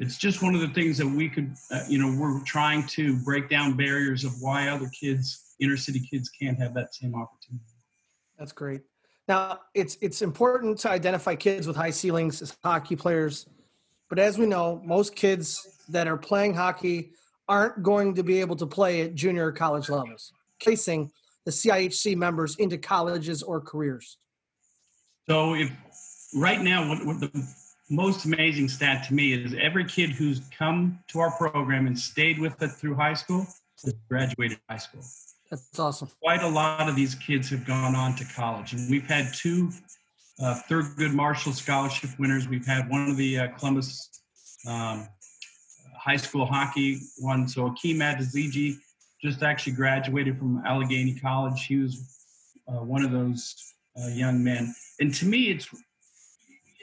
it's just one of the things that we could, uh, you know, we're trying to break down barriers of why other kids, inner city kids, can't have that same opportunity. That's great. Now, it's it's important to identify kids with high ceilings as hockey players, but as we know, most kids that are playing hockey aren't going to be able to play at junior or college levels, placing the CIHC members into colleges or careers. So if right now, what, what the most amazing stat to me is every kid who's come to our program and stayed with it through high school has graduated high school. That's awesome. Quite a lot of these kids have gone on to college, and we've had two uh, Thurgood Marshall Scholarship winners. We've had one of the uh, Columbus um, high school hockey one. So Akeem Adaziji just actually graduated from Allegheny College. He was uh, one of those uh, young men. And to me, it's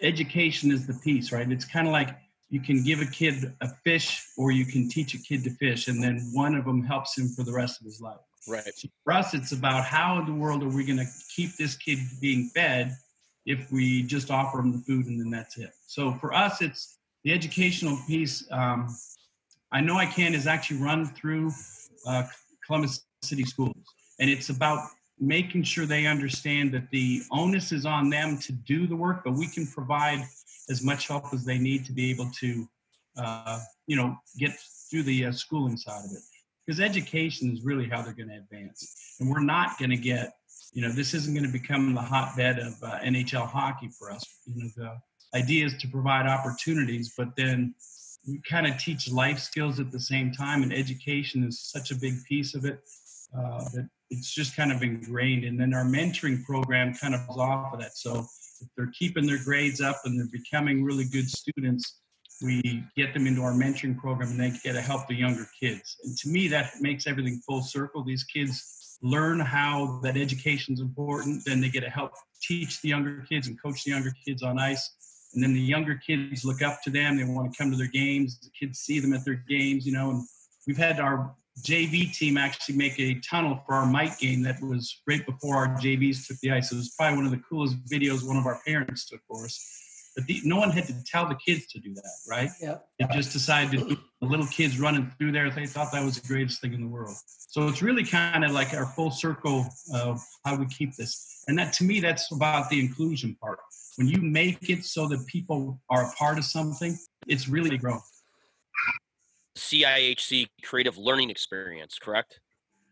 education is the piece, right? It's kind of like you can give a kid a fish or you can teach a kid to fish, and then one of them helps him for the rest of his life. Right. So for us, it's about how in the world are we going to keep this kid being fed if we just offer them the food and then that's it. So for us, it's the educational piece. Um, I know I can is actually run through uh, Columbus City Schools, and it's about making sure they understand that the onus is on them to do the work, but we can provide as much help as they need to be able to, uh, you know, get through the uh, schooling side of it. Because education is really how they're going to advance, and we're not going to get, you know, this isn't going to become the hotbed of uh, NHL hockey for us. You know, the idea is to provide opportunities, but then we kind of teach life skills at the same time, and education is such a big piece of it uh, that it's just kind of ingrained. And then our mentoring program kind of goes off of that. So if they're keeping their grades up and they're becoming really good students, we get them into our mentoring program and they get to help the younger kids. And to me, that makes everything full circle. These kids learn how that education is important. Then they get to help teach the younger kids and coach the younger kids on ice. and then the younger kids look up to them. They want to come to their games. The kids see them at their games, you know. And we've had our JV team actually make a tunnel for our mite game that was right before our JVs took the ice. It was probably one of the coolest videos one of our parents took for us. But the, no one had to tell the kids to do that, right? Yeah. They just decided to do the little kids running through there. They thought that was the greatest thing in the world. So it's really kind of like our full circle of how we keep this. And that to me, that's about the inclusion part. When you make it so that people are a part of something, it's really growth. CIHC Creative Learning Experience, correct?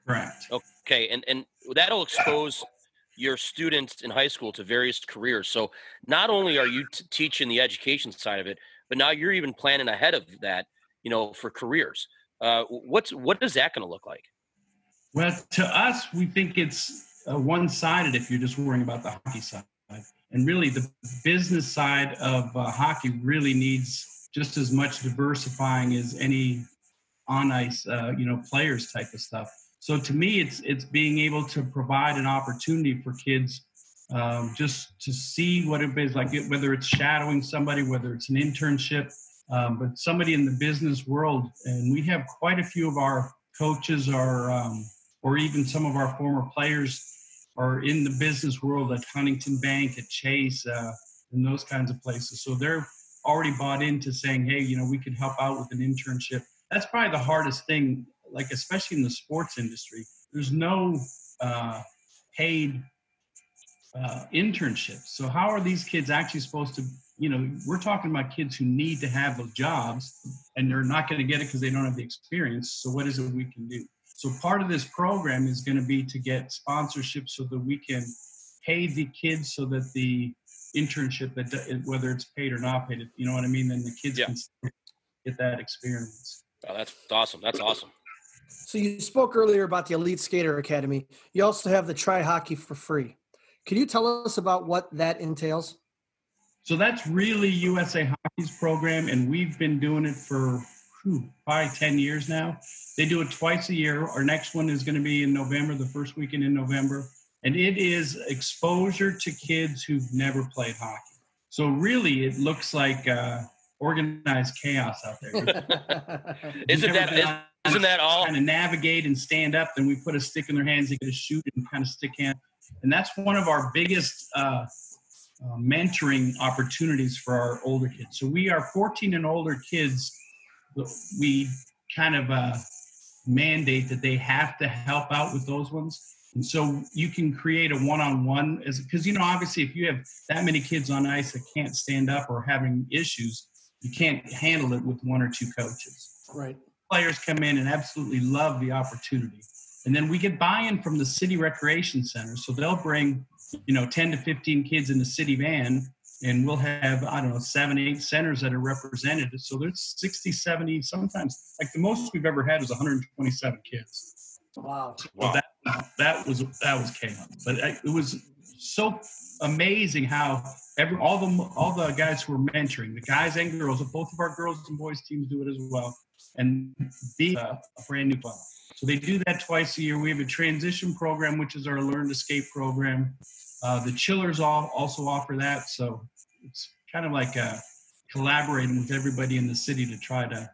Correct. Okay, and and that'll expose your students in high school to various careers. So not only are you t- teaching the education side of it, but now you're even planning ahead of that, you know, for careers. Uh, what's what is that going to look like? Well, to us, we think it's uh, one-sided if you're just worrying about the hockey side, and really the business side of uh, hockey really needs just as much diversifying as any on ice, uh, you know, players type of stuff. So to me, it's it's being able to provide an opportunity for kids um, just to see what it is like, whether it's shadowing somebody, whether it's an internship, um, but somebody in the business world. And we have quite a few of our coaches are, um, or even some of our former players are in the business world at Huntington Bank, at Chase, uh, and those kinds of places. So they're already bought into saying, hey, you know, we could help out with an internship. That's probably the hardest thing like especially in the sports industry, there's no uh, paid uh, internships. So how are these kids actually supposed to? You know, we're talking about kids who need to have those jobs, and they're not going to get it because they don't have the experience. So what is it we can do? So part of this program is going to be to get sponsorships so that we can pay the kids so that the internship that whether it's paid or not paid, you know what I mean? Then the kids yeah. can get that experience. Oh, that's awesome. That's awesome. So you spoke earlier about the Elite Skater Academy. You also have the Try Hockey for Free. Can you tell us about what that entails? So that's really USA Hockey's program, and we've been doing it for whew, probably 10 years now. They do it twice a year. Our next one is going to be in November, the first weekend in November. And it is exposure to kids who've never played hockey. So really, it looks like uh, organized chaos out there. [LAUGHS] Isn't that isn't that all? Kind of navigate and stand up, then we put a stick in their hands. They get to shoot and kind of stick hand, and that's one of our biggest uh, uh, mentoring opportunities for our older kids. So we are 14 and older kids. We kind of uh, mandate that they have to help out with those ones. And so you can create a one-on-one as because you know obviously if you have that many kids on ice that can't stand up or having issues, you can't handle it with one or two coaches. Right players come in and absolutely love the opportunity. And then we get buy-in from the city recreation center. So they'll bring, you know, 10 to 15 kids in the city van and we'll have, I don't know, seven, eight centers that are represented. So there's 60, 70, sometimes like the most we've ever had was 127 kids. Wow. So wow. That, that was, that was chaos, but it was so amazing how every, all the, all the guys who are mentoring the guys and girls, both of our girls and boys teams do it as well and be a, a brand new club. So they do that twice a year. We have a transition program, which is our Learn to Skate program. Uh, the Chillers all also offer that. So it's kind of like uh, collaborating with everybody in the city to try to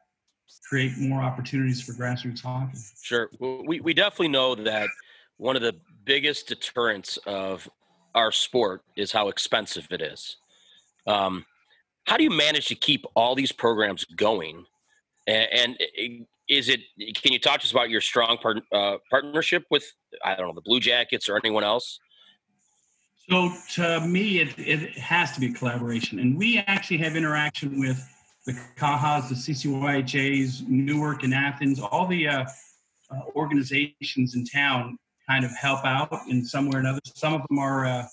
create more opportunities for grassroots hockey. Sure. We, we definitely know that one of the biggest deterrents of our sport is how expensive it is. Um, how do you manage to keep all these programs going and, and is it? Can you talk to us about your strong part, uh, partnership with I don't know the Blue Jackets or anyone else? So to me, it, it has to be collaboration, and we actually have interaction with the Cajas, the CCYHAs, Newark and Athens, all the uh, uh, organizations in town kind of help out in some way or another. Some of them are uh,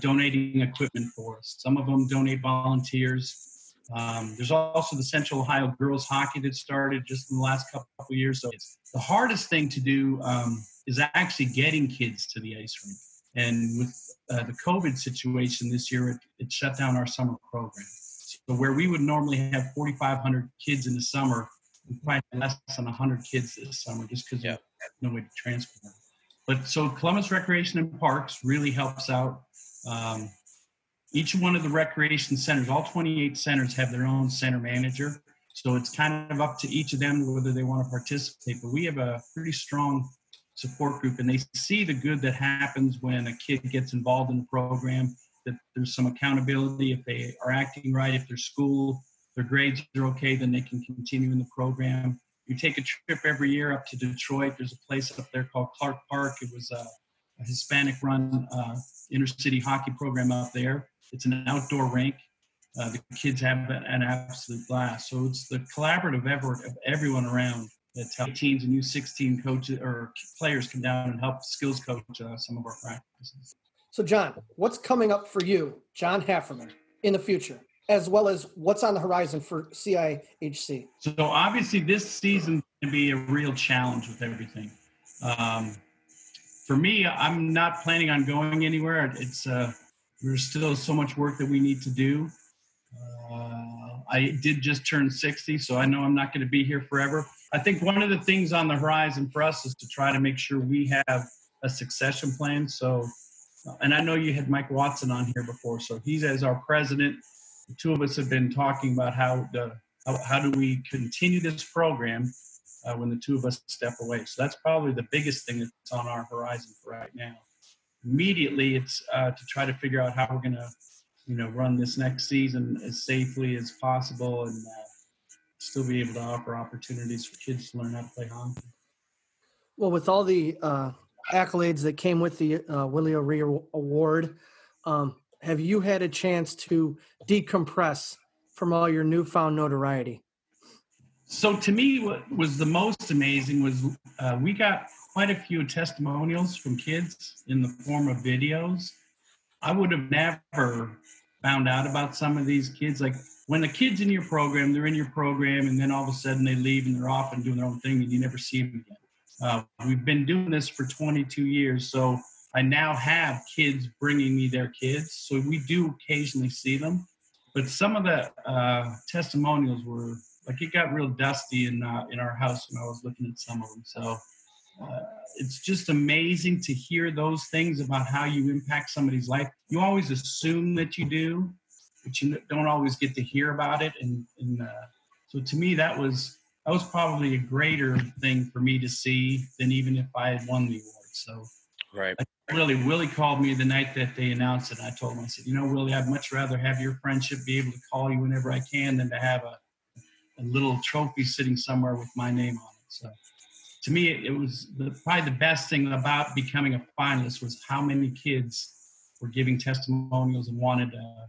donating equipment for us. Some of them donate volunteers. Um, there's also the Central Ohio girls hockey that started just in the last couple of years. So the hardest thing to do um, is actually getting kids to the ice rink. And with uh, the COVID situation this year, it, it, shut down our summer program. So where we would normally have 4,500 kids in the summer, we probably less than 100 kids this summer just because yeah. no way to transport them. But so Columbus Recreation and Parks really helps out. Um, each one of the recreation centers, all 28 centers have their own center manager. So it's kind of up to each of them whether they want to participate. But we have a pretty strong support group and they see the good that happens when a kid gets involved in the program, that there's some accountability. If they are acting right, if their school, their grades are okay, then they can continue in the program. We take a trip every year up to Detroit. There's a place up there called Clark Park. It was a, a Hispanic run uh, inner city hockey program up there. It's an outdoor rink. Uh, the kids have an absolute blast. So it's the collaborative effort of everyone around that's how teens and U16 coaches or players come down and help skills coach uh, some of our practices. So, John, what's coming up for you, John Haferman, in the future, as well as what's on the horizon for CIHC? So, obviously, this season can be a real challenge with everything. Um, for me, I'm not planning on going anywhere. It's uh, there's still so much work that we need to do. Uh, I did just turn 60, so I know I'm not going to be here forever. I think one of the things on the horizon for us is to try to make sure we have a succession plan. So, and I know you had Mike Watson on here before, so he's as our president. The two of us have been talking about how the how, how do we continue this program uh, when the two of us step away. So that's probably the biggest thing that's on our horizon for right now. Immediately, it's uh, to try to figure out how we're going to you know run this next season as safely as possible and uh, still be able to offer opportunities for kids to learn how to play hockey. Well, with all the uh, accolades that came with the uh, Willie O'Ree Award, um, have you had a chance to decompress from all your newfound notoriety? So, to me, what was the most amazing was uh, we got quite a few testimonials from kids in the form of videos. I would have never found out about some of these kids. Like when the kid's in your program, they're in your program, and then all of a sudden they leave and they're off and doing their own thing, and you never see them again. Uh, we've been doing this for 22 years, so I now have kids bringing me their kids. So we do occasionally see them, but some of the uh, testimonials were like it got real dusty in uh, in our house when I was looking at some of them. So uh, it's just amazing to hear those things about how you impact somebody's life. You always assume that you do, but you don't always get to hear about it. And, and uh, so to me, that was that was probably a greater thing for me to see than even if I had won the award. So right. I really, Willie called me the night that they announced it. And I told him, I said, you know, Willie, I'd much rather have your friendship, be able to call you whenever I can, than to have a, a little trophy sitting somewhere with my name on it. So to me, it was the, probably the best thing about becoming a finalist was how many kids were giving testimonials and wanted uh,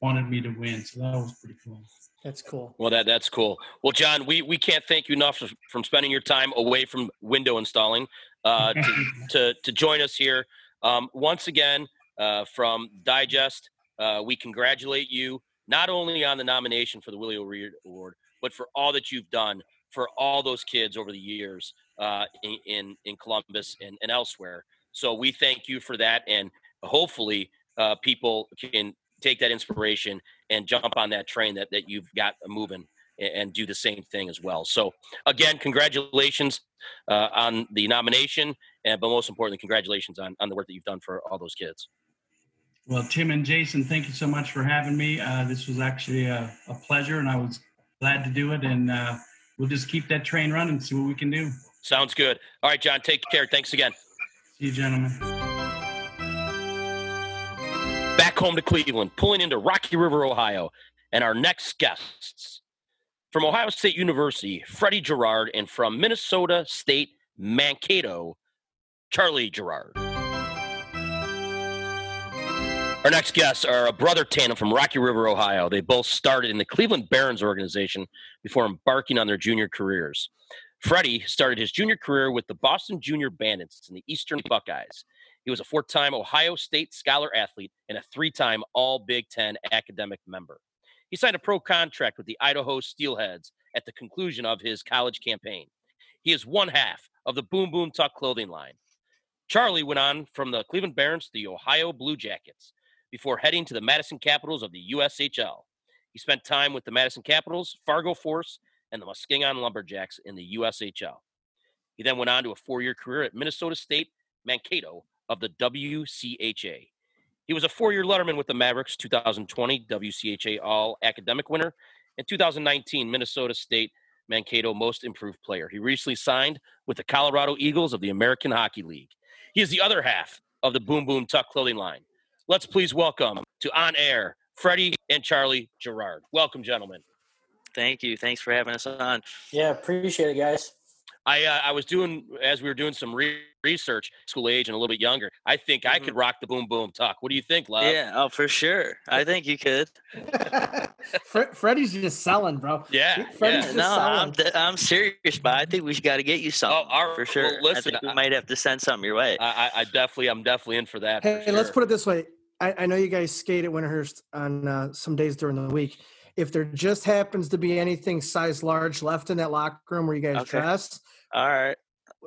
wanted me to win. So that was pretty cool. That's cool. Well, that that's cool. Well, John, we, we can't thank you enough for, from spending your time away from window installing uh, to, [LAUGHS] to, to join us here. Um, once again, uh, from Digest, uh, we congratulate you not only on the nomination for the Willie O'Ree Award, but for all that you've done for all those kids over the years uh, in, in, in Columbus and, and elsewhere. So we thank you for that, and hopefully uh, people can take that inspiration and jump on that train that, that you've got moving and do the same thing as well. So again, congratulations uh, on the nomination, and but most importantly, congratulations on, on the work that you've done for all those kids. Well, Tim and Jason, thank you so much for having me. Uh, this was actually a, a, pleasure, and I was glad to do it. And uh, we'll just keep that train running, see what we can do. Sounds good. All right, John, take care. Thanks again. See you, gentlemen. Back home to Cleveland, pulling into Rocky River, Ohio, and our next guests from Ohio State University, Freddie Gerard, and from Minnesota State Mankato, Charlie Gerard. Our next guests are a brother tandem from Rocky River, Ohio. They both started in the Cleveland Barons organization before embarking on their junior careers. Freddie started his junior career with the Boston Junior Bandits and the Eastern Buckeyes. He was a four time Ohio State Scholar athlete and a three time All Big Ten academic member. He signed a pro contract with the Idaho Steelheads at the conclusion of his college campaign. He is one half of the Boom Boom Tuck clothing line. Charlie went on from the Cleveland Barons to the Ohio Blue Jackets before heading to the Madison Capitals of the USHL. He spent time with the Madison Capitals, Fargo Force, and the Muskegon Lumberjacks in the USHL. He then went on to a four year career at Minnesota State Mankato of the WCHA. He was a four-year letterman with the Mavericks, 2020 WCHA All Academic winner, and 2019 Minnesota State Mankato Most Improved Player. He recently signed with the Colorado Eagles of the American Hockey League. He is the other half of the Boom Boom Tuck clothing line. Let's please welcome to On Air Freddie and Charlie Gerard. Welcome, gentlemen. Thank you. Thanks for having us on. Yeah, appreciate it, guys. I uh, I was doing as we were doing some re- research, school age and a little bit younger. I think I Mhm. could rock the boom boom tuck. What do you think, love? Yeah, oh, for sure. I [LAUGHS] think you could. Fre- Freddie's just selling, bro. yeah, Freddie's yeah. just No, I'm, selling. d- I'm serious, but I think we got to get you something all right. for sure. Well, listen, I think we I- might have to send something your way. I, I, I definitely, I'm definitely in for that. for Hey, let's put it this way. I, I know you guys skate at Winterhurst on uh, some days during the week. If there just happens to be anything size large left in that locker room where you guys Okay. dress, All right.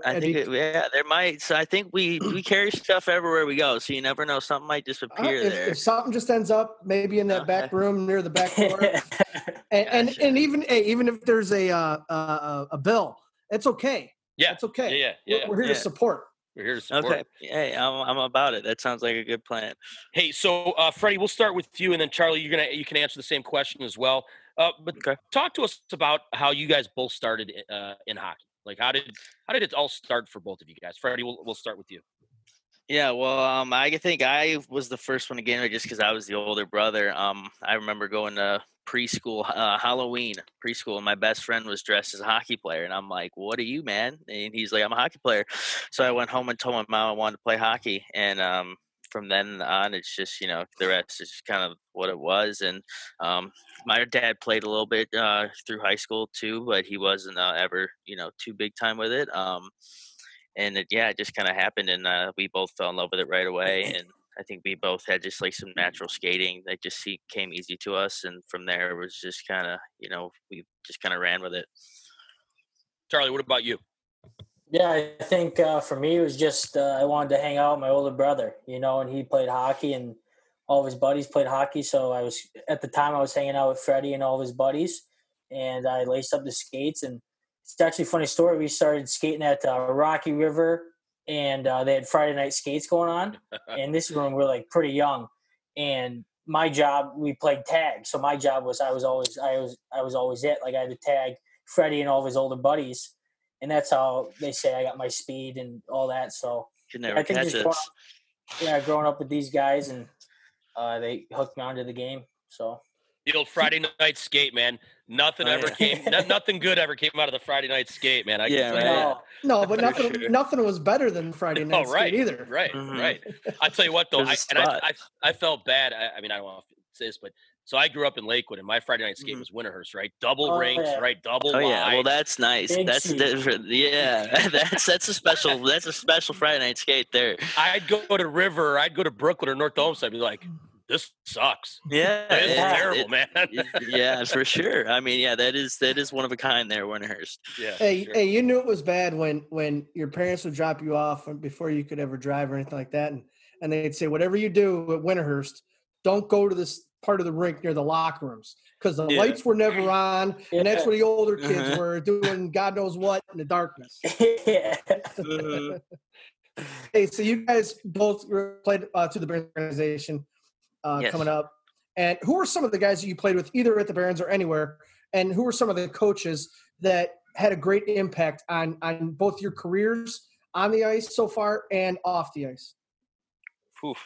I think it, yeah, there might. So I think we we [CLEARS THROAT] carry stuff everywhere we go. So you never know, something might uh, disappear if, there. if something just ends up maybe in that back room near the back door, [LAUGHS] and, and Gotcha. and even hey, even if there's a uh, uh, a bill, it's okay. Yeah, it's yeah, okay. yeah, yeah. We're, we're here Yeah. to support. We're here to support. Okay. Hey, I'm I'm about it. That sounds like a good plan. Hey, so uh, Freddie, we'll start with you, and then Charlie, you're gonna you can answer the same question as well. Uh, but Okay. talk to us about how you guys both started uh, in hockey. Like, how did how did it all start for both of you guys? Freddie, we'll we'll start with you. Yeah, well, um, I think I was the first one to get into it just because I was the older brother. Um, I remember going to preschool, uh, Halloween preschool, and my best friend was dressed as a hockey player, and I'm like, "What are you, man?" And he's like, "I'm a hockey player." So I went home and told my mom I wanted to play hockey, and um, from then on, it's just you know the rest is kind of what it was. And um, my dad played a little bit uh, through high school too, but he wasn't uh, ever you know too big time with it. Um, and it, yeah, it just kind of happened, and uh, we both fell in love with it right away. [LAUGHS] And I think we both had just like some natural skating that just came easy to us, and from there it was just kind of you know we just kind of ran with it. Charlie, what about you? Yeah, I think uh, for me it was just uh, I wanted to hang out with my older brother, you know, and he played hockey and all of his buddies played hockey. So I was at the time I was hanging out with Freddie and all of his buddies, and I laced up the skates. And it's actually a funny story. We started skating at uh, Rocky River, and uh, they had Friday night skates going on. [LAUGHS] and this is when we were like pretty young. And my job, we played tag. So my job was I was always I was I was always it. Like I had to tag Freddie and all of his older buddies, and that's how they say I got my speed and all that. So never I think just growing up, yeah, growing up with these guys and uh, they hooked me onto the game. So The old Friday night skate, man. Nothing Oh, ever yeah. came. no- nothing good ever came out of the Friday night skate, man. I can Yeah, tell you right. no, No, [LAUGHS] but nothing sure. nothing was better than Friday No, [LAUGHS] night right, skate either. right, Mhm. right. I tell you what, though, I, and I. I, I felt bad. I, I mean, I don't know if it's this, but so I grew up in Lakewood, and my Friday night skate Mhm. was Winterhurst, right? Double Oh, rinks, yeah. right? Double Oh yeah, well that's nice. Big that's seat. different. [LAUGHS] Yeah, [LAUGHS] that's that's a special that's a special Friday night skate there. I'd go to River, I'd go to Brooklyn or North Olmsted, I'd be like, "This sucks. Yeah, it's Yeah. terrible, it- man." it- yeah, for sure. I mean, yeah, that is that is one of a kind there, Winterhurst. yeah. Hey, sure. hey, you knew it was bad when when your parents would drop you off before you could ever drive or anything like that, and and they'd say, whatever you do at Winterhurst, don't go to this part of the rink near the locker rooms because the Yeah. lights were never on, and that's where the older kids Uh-huh. were doing God knows what in the darkness. [LAUGHS] yeah. [LAUGHS] Hey, so you guys both played uh, through the Barons organization uh, Yes. coming up, and who were some of the guys that you played with, either at the Barons or anywhere, and who were some of the coaches that had a great impact on on both your careers on the ice so far and off the ice? Oof.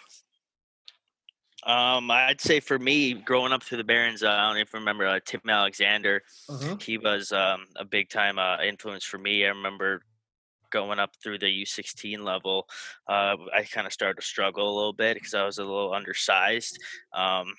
Um, I'd say for me, growing up through the Barons, uh, I don't even remember uh, Tim Alexander. Uh-huh. He was um, a big time uh, influence for me. I remember going up through the U16 level. Uh, I kind of started to struggle a little bit because I was a little undersized. Um,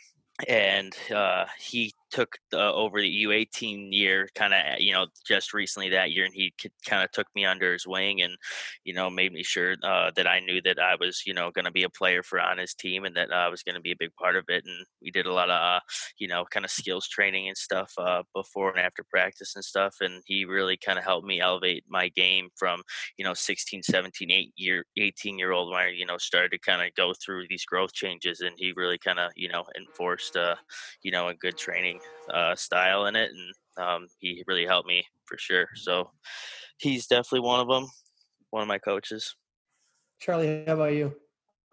and uh, he took uh, over the U18 year, kind of you know just recently that year, and he kind of took me under his wing and you know made me sure uh, that I knew that I was you know going to be a player for on his team and that I was going to be a big part of it. And we did a lot of uh, you know kind of skills training and stuff uh, before and after practice and stuff. And he really kind of helped me elevate my game from you know 16, 17, 8 year 18 year old when I you know started to kind of go through these growth changes, and he really kind of you know enforced uh, you know a good training uh, style in it, and um, he really helped me for sure. So he's definitely one of them, one of my coaches. Charlie, how about you?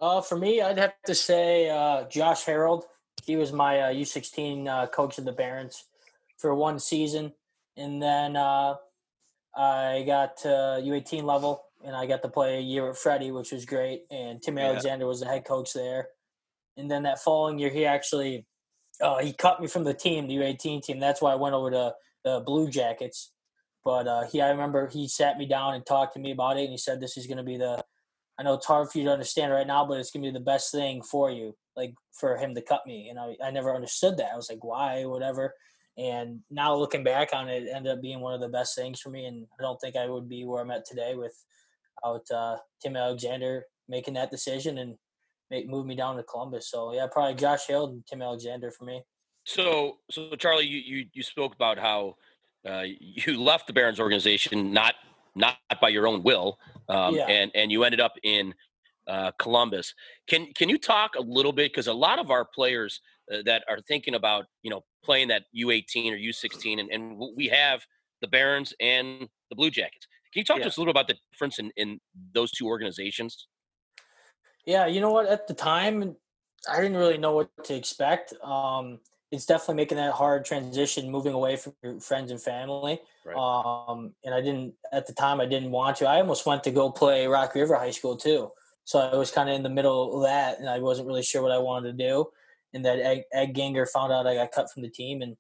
Uh, for me, I'd have to say uh, Josh Harold. He was my uh, U16 uh, coach of the Barons for one season, and then uh, I got to U18 level, and I got to play a year with Freddie, which was great. And Tim Yeah. Alexander was the head coach there. And then that following year, he actually uh, he cut me from the team, the U18 team. That's why I went over to the Blue Jackets. But uh, he, I remember he sat me down and talked to me about it, and he said, "This is going to be the I know it's hard for you to understand right now, but it's gonna be the best thing for you, like for him to cut me. And I, I never understood that. I was like, why, whatever. And now looking back on it, it ended up being one of the best things for me. And I don't think I would be where I'm at today without uh, Tim Alexander making that decision and make, move me down to Columbus. So yeah, probably Josh Hill and Tim Alexander for me. So, so Charlie, you you, you spoke about how uh, you left the Barons organization not not by your own will, um, Yeah. and and you ended up in uh, Columbus. Can can you talk a little bit because a lot of our players uh, that are thinking about you know playing that U18 or U16, and, and we have the Barons and the Blue Jackets. Can you talk Yeah. to us a little bit about the difference in, in those two organizations? Yeah, you know what? At the time, I didn't really know what to expect. Um, it's definitely making that hard transition, moving away from your friends and family. Right. Um, and I didn't at the time. I didn't want to. I almost went to go play Rock River High School too. So I was kind of in the middle of that, and I wasn't really sure what I wanted to do. And that Ed, Ed Ganger found out I got cut from the team and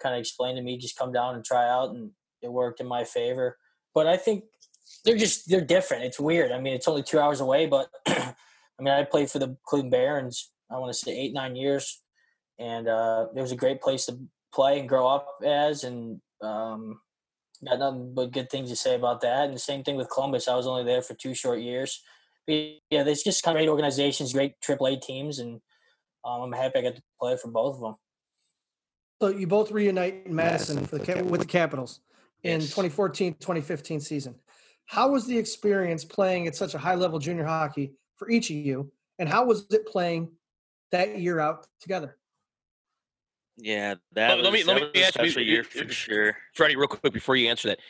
kind of explained to me, just come down and try out, and it worked in my favor. But I think they're just they're different. It's weird. I mean, it's only two hours away, but [CLEARS THROAT] I mean, I played for the Cleveland Barons. I want to say eight nine years, and uh, it was a great place to play and grow up as, and um, got nothing but good things to say about that. And the same thing with Columbus. I was only there for two short years. But yeah, there's just kind of great organizations, great AAA teams, and um, I'm happy I got to play for both of them. So you both reunite in Madison for the Cap- with the Capitals in Yes. 2014 2015 season. How was the experience playing at such a high level junior hockey for each of you, and how was it playing that year out together? Yeah, that Let- was, let me- let me was a ask you- special year for sure. Freddie, real quick before you answer that,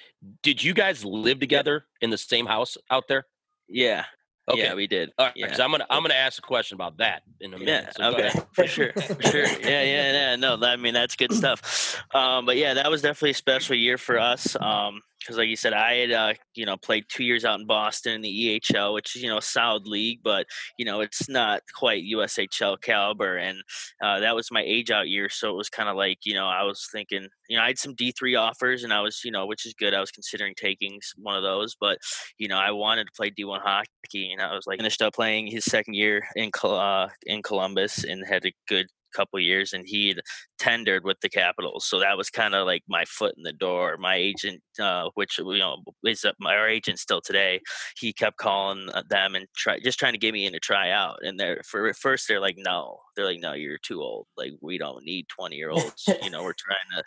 did you guys live together in the same house out there? Yeah, Okay. yeah, we did. All right, yeah. 'cause I'm gonna I'm gonna ask a question about that in a minute. Yeah. so okay. For sure. For sure. Yeah. Yeah. Yeah. No. that- I mean, that's good stuff. Um, but yeah, that was definitely a special year for us. Um, because like you said, I had uh, you know played two years out in Boston in the EHL, which is you know a solid league, but you know it's not quite USHL caliber, and uh, that was my age out year, so it was kind of like you know I was thinking you know I had some D three offers, and I was you know which is good. I was considering taking one of those, but you know I wanted to play D one hockey, and I was like finished up playing his second year in uh, in Columbus and had a good couple years and he had tendered with the capitals so that was kind of like my foot in the door. My agent uh, which you know is uh, my our agent still today he kept calling uh, them and try just trying to get me in to try out and they're for at first they're like no. They're like no you're too old. Like we don't need 20 year olds you know we're [LAUGHS] trying to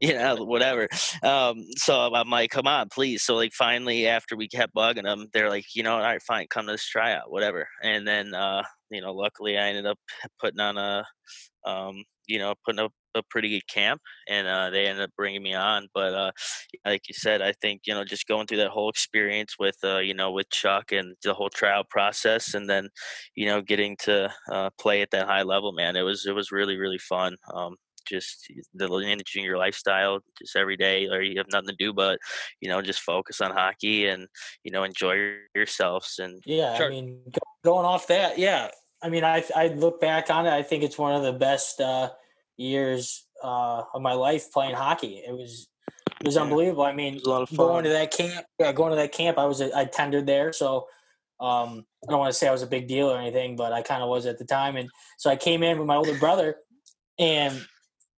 [LAUGHS] you know whatever. Um so i'm like come on please. So like finally after we kept bugging them they're like you know all right fine come to this tryout whatever. And then uh you know luckily i ended up putting on a um, you know, putting up a pretty good camp, and uh, they ended up bringing me on. But uh, like you said, I think you know, just going through that whole experience with uh, you know, with Chuck and the whole trial process, and then you know, getting to uh, play at that high level, man, it was it was really really fun. Um, just the in your lifestyle, just every day, or you have nothing to do but you know, just focus on hockey and you know, enjoy yourselves and Yeah, Sure. I mean, going off that, yeah. I mean, I I look back on it. I think it's one of the best uh, years uh, of my life playing hockey. It was it was Yeah. unbelievable. I mean, a lot of going to that camp, yeah, going to that camp. I was a, I tendered there, so um, I don't want to say I was a big deal or anything, but I kind of was at the time. And so I came in with my older brother, and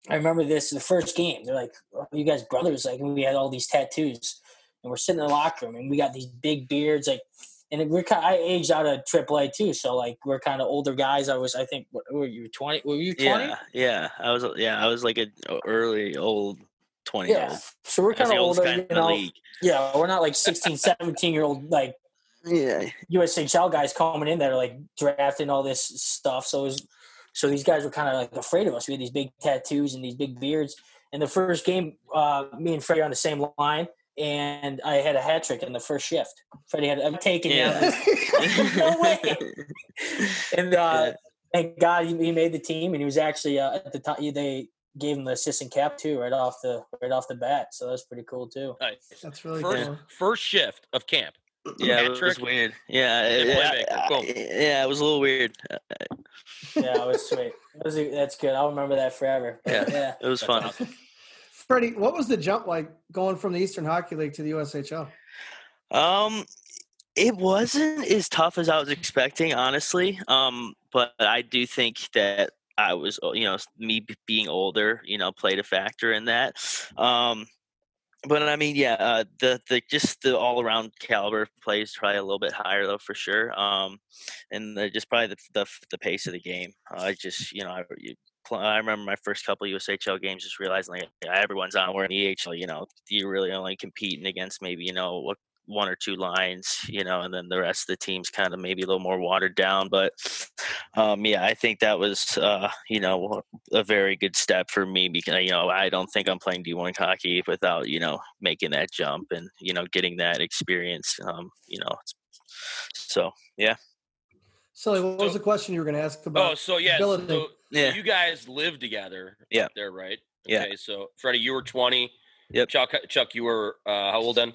I remember this the first game. They're like, "You guys brothers?" Like, we had all these tattoos, and we're sitting in the locker room, and we got these big beards, like. And we're kind. of, I aged out of AAA too, so like we're kind of older guys. I was, I think, what, were you twenty? Were you twenty? yeah, yeah. I was yeah, I was like a a early old twenty Yeah. old. So we're kind of older, you know. Yeah, we're not like 16, [LAUGHS] 17 year old like Yeah, USHL guys coming in that are like drafting all this stuff. So it was, so these guys were kind of like afraid of us. We had these big tattoos and these big beards. And the first game, uh, me and Freddie are on the same line, and I had a hat trick in the first shift. Freddie had I'm taking Yeah. [LAUGHS] down. no way. [LAUGHS] And uh, thank God he, he made the team, and he was actually uh, at the time they gave him the assistant cap too, right off the right off the bat. So that's pretty cool too. Nice. That's really First, cool. first shift of camp. [CLEARS THROAT] Yeah, Hat it was weird. Yeah, And it- playmaker, yeah, yeah, it was a little weird. Uh, Yeah, it was sweet. That was that's good. I'll remember that forever. Yeah. [LAUGHS] yeah. It was That's fun. awesome. Freddie, what was the jump like going from the Eastern Hockey League to the USHL? Um, it wasn't as tough as I was expecting, honestly. Um, but I do think that I was, uh, you know, me being older, you know, played a factor in that. Um, but I mean, yeah, uh, the the just the all around caliber plays probably a little bit higher though for sure. Um, and just probably the, the the pace of the game. I just you know I I remember my first couple USHL games just realizing like everyone's on. We're in the EHL, you know, you're really only competing against maybe you know what one or two lines, you know, and then the rest of the team's kind of maybe a little more watered down. But um, yeah, I think that was, uh, you know, a very good step for me because, you know, I don't think I'm playing D1 hockey without, you know, making that jump and, you know, getting that experience, um, you know. So, yeah. Sully, what was the question you were going to ask about? Oh, so yeah, ability? so Yeah. you guys live together. Yeah. up there, right? Yeah. Okay, so Freddie, you were 20. Yep. Chuck, Chuck, you were uh, how old then?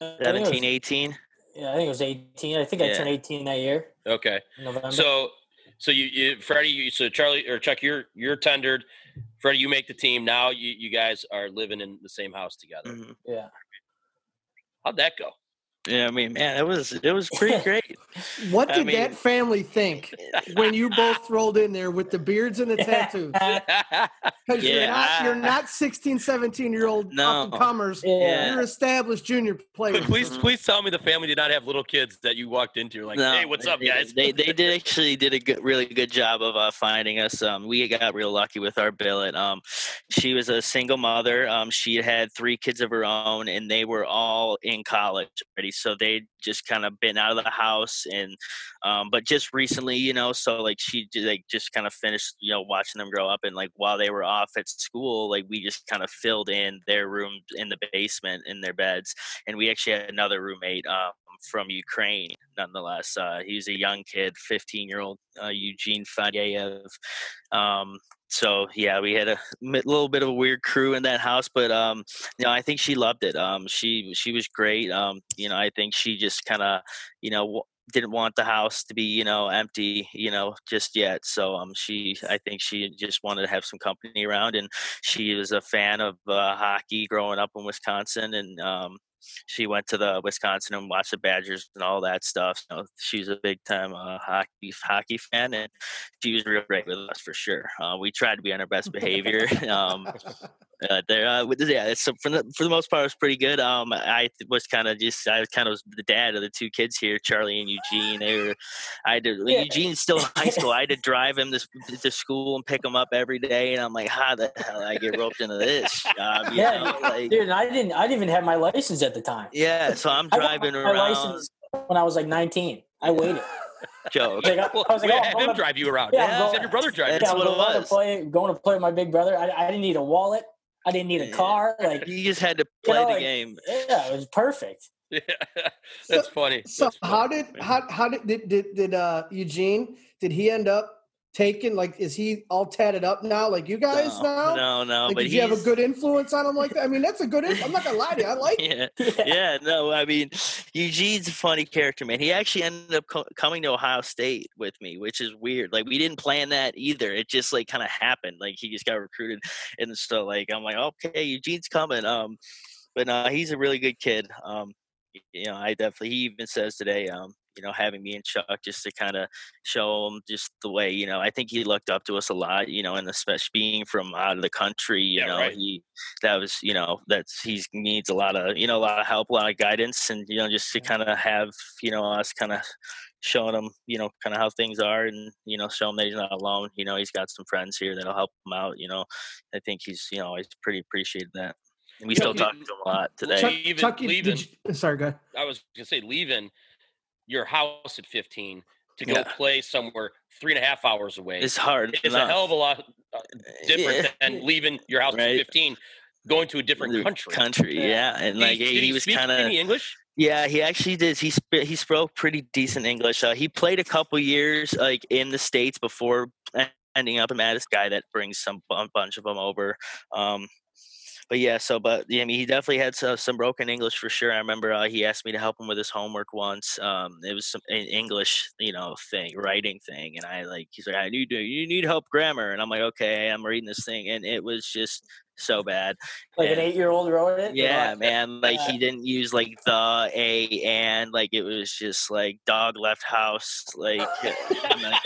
I think it was- 17, 18. Yeah, I think it was 18. I think I turned 18 that year. Okay, November. so so you, you Freddie, you, so Charlie or Chuck, you're you're tendered. Freddie, you make the team. Now you you guys are living in the same house together. Mhm. yeah. How'd that go? Yeah, I mean, man, it was it was pretty [LAUGHS] great. what I did that family think when you both rolled in there with the beards and the tattoos? [LAUGHS] Because you're not you're not 16, 17 year old No. up and comers. Yeah. You're established junior players. please Mhm. please tell me the family did not have little kids that you walked into. You're like, hey, what's up, did- guys? They they did actually did a good, really good job of uh, finding us. Um, we got real lucky with our billet. Um, she was a single mother. Um, she had three kids of her own, and they were all in college already. So they just kind of been out of the house, and um, but just recently, you know, so like she like just kind of finished, you know, watching them grow up, and like while they were off at school, like we just kind of filled in their room in the basement in their beds, and we actually had another roommate. Um, from Ukraine, nonetheless. Uh, he was a young kid, 15 year old uh, Eugene Fadyev. Um, so yeah, we had a [LAUGHS] little bit of a weird crew in that house, but um, you know, I think she loved it. Um, she she was great. Um, you know, I think she just kind of, you know. W- didn't want the house to be you know empty you know just yet so um she i think she just wanted to have some company around and she was a fan of uh, hockey growing up in wisconsin and um she went to the Wisconsin and watched the Badgers and all that stuff. So she's a big time uh, hockey hockey fan, and she was real great with us for sure. Uh, we tried to be on our best behavior. [LAUGHS] um, [LAUGHS] [LAUGHS] uh, there, uh, yeah, it's for the for the most part, it was pretty good. Um, I was kind of just I was kind of was the dad of the two kids here, Charlie and Eugene. They were, I had to [LAUGHS] Yeah. Eugene's still in high school. I had to drive him to, to school and pick him up every day, and I'm like, how the hell did I get roped into this job? You Yeah, know, like, Dude, and I didn't I didn't even have my license at the time. yeah, so I'm [LAUGHS] I got driving my around. license when I was like 19. I waited. [LAUGHS] Joke. Like, I, I was like, we oh, had I'm him gonna- drive you around. Yeah, Yeah, going- said your brother drive. That's yeah, what it going to was. play, going to play with my big brother. I, I didn't need a wallet. I didn't need a car. Like, [LAUGHS] You just had to play know, the like- game. yeah, it was perfect. [LAUGHS] Yeah, that's funny. So That's how did how how did did did, did uh Eugene did he end up taking like is he all tatted up now like you guys no, now? no, no. Like, but did you have a good influence on him like that? I mean, that's a good. I'm not gonna lie to you. I [LAUGHS] like. it. yeah, [LAUGHS] Yeah. yeah. No, I mean, Eugene's a funny character, man. He actually ended up co- coming to Ohio State with me, which is weird. Like we didn't plan that either. It just like kind of happened. Like he just got recruited, and so like I'm like, okay, Eugene's coming. Um, but no, he's a really good kid. Um, you know, I definitely. He even says today, um, you know, having me and Chuck just to kind of show him just the way, you know, I think he looked up to us a lot, you know, and especially being from out of the country, you Yeah, know, right. he that was, you know, that's he needs a lot of, you know, a lot of help, a lot of guidance, and you know, just to kind of have, you know, us kind of showing him, you know, kind of how things are, and you know, show him that he's not alone. You know, he's got some friends here that'll help him out. You know, I think he's, you know, always pretty appreciated that. And we Yeah, still he- talk to him a lot today. Chuck, Leaving- Chuck, you- leaving. did you, sorry, go ahead. I was gonna say leaving your house at 15 to go Yeah. play somewhere three and a half hours away It's hard. is a hell of a lot uh, different Yeah. than leaving your house Right. at 15. going to a different country. Country, yeah, and Did like did he, was kind of English. Yeah, he actually did. He sp- he spoke pretty decent English. Uh, he played a couple years like in the states before ending up in Madison. Guy that brings some a bunch of them over. Um, but yeah, so but yeah, I mean, he definitely had some, some broken English for sure. I remember uh, he asked me to help him with his homework once. Um, it was some an English, you know, thing, writing thing, and I like he's like, I need to, you need help grammar, and I'm like, okay, I'm reading this thing, and it was just so bad. Like And- an eight-year-old wrote it. yeah, man. Like Yeah. he didn't use like the a and like it was just like dog left house. Like [LAUGHS] like,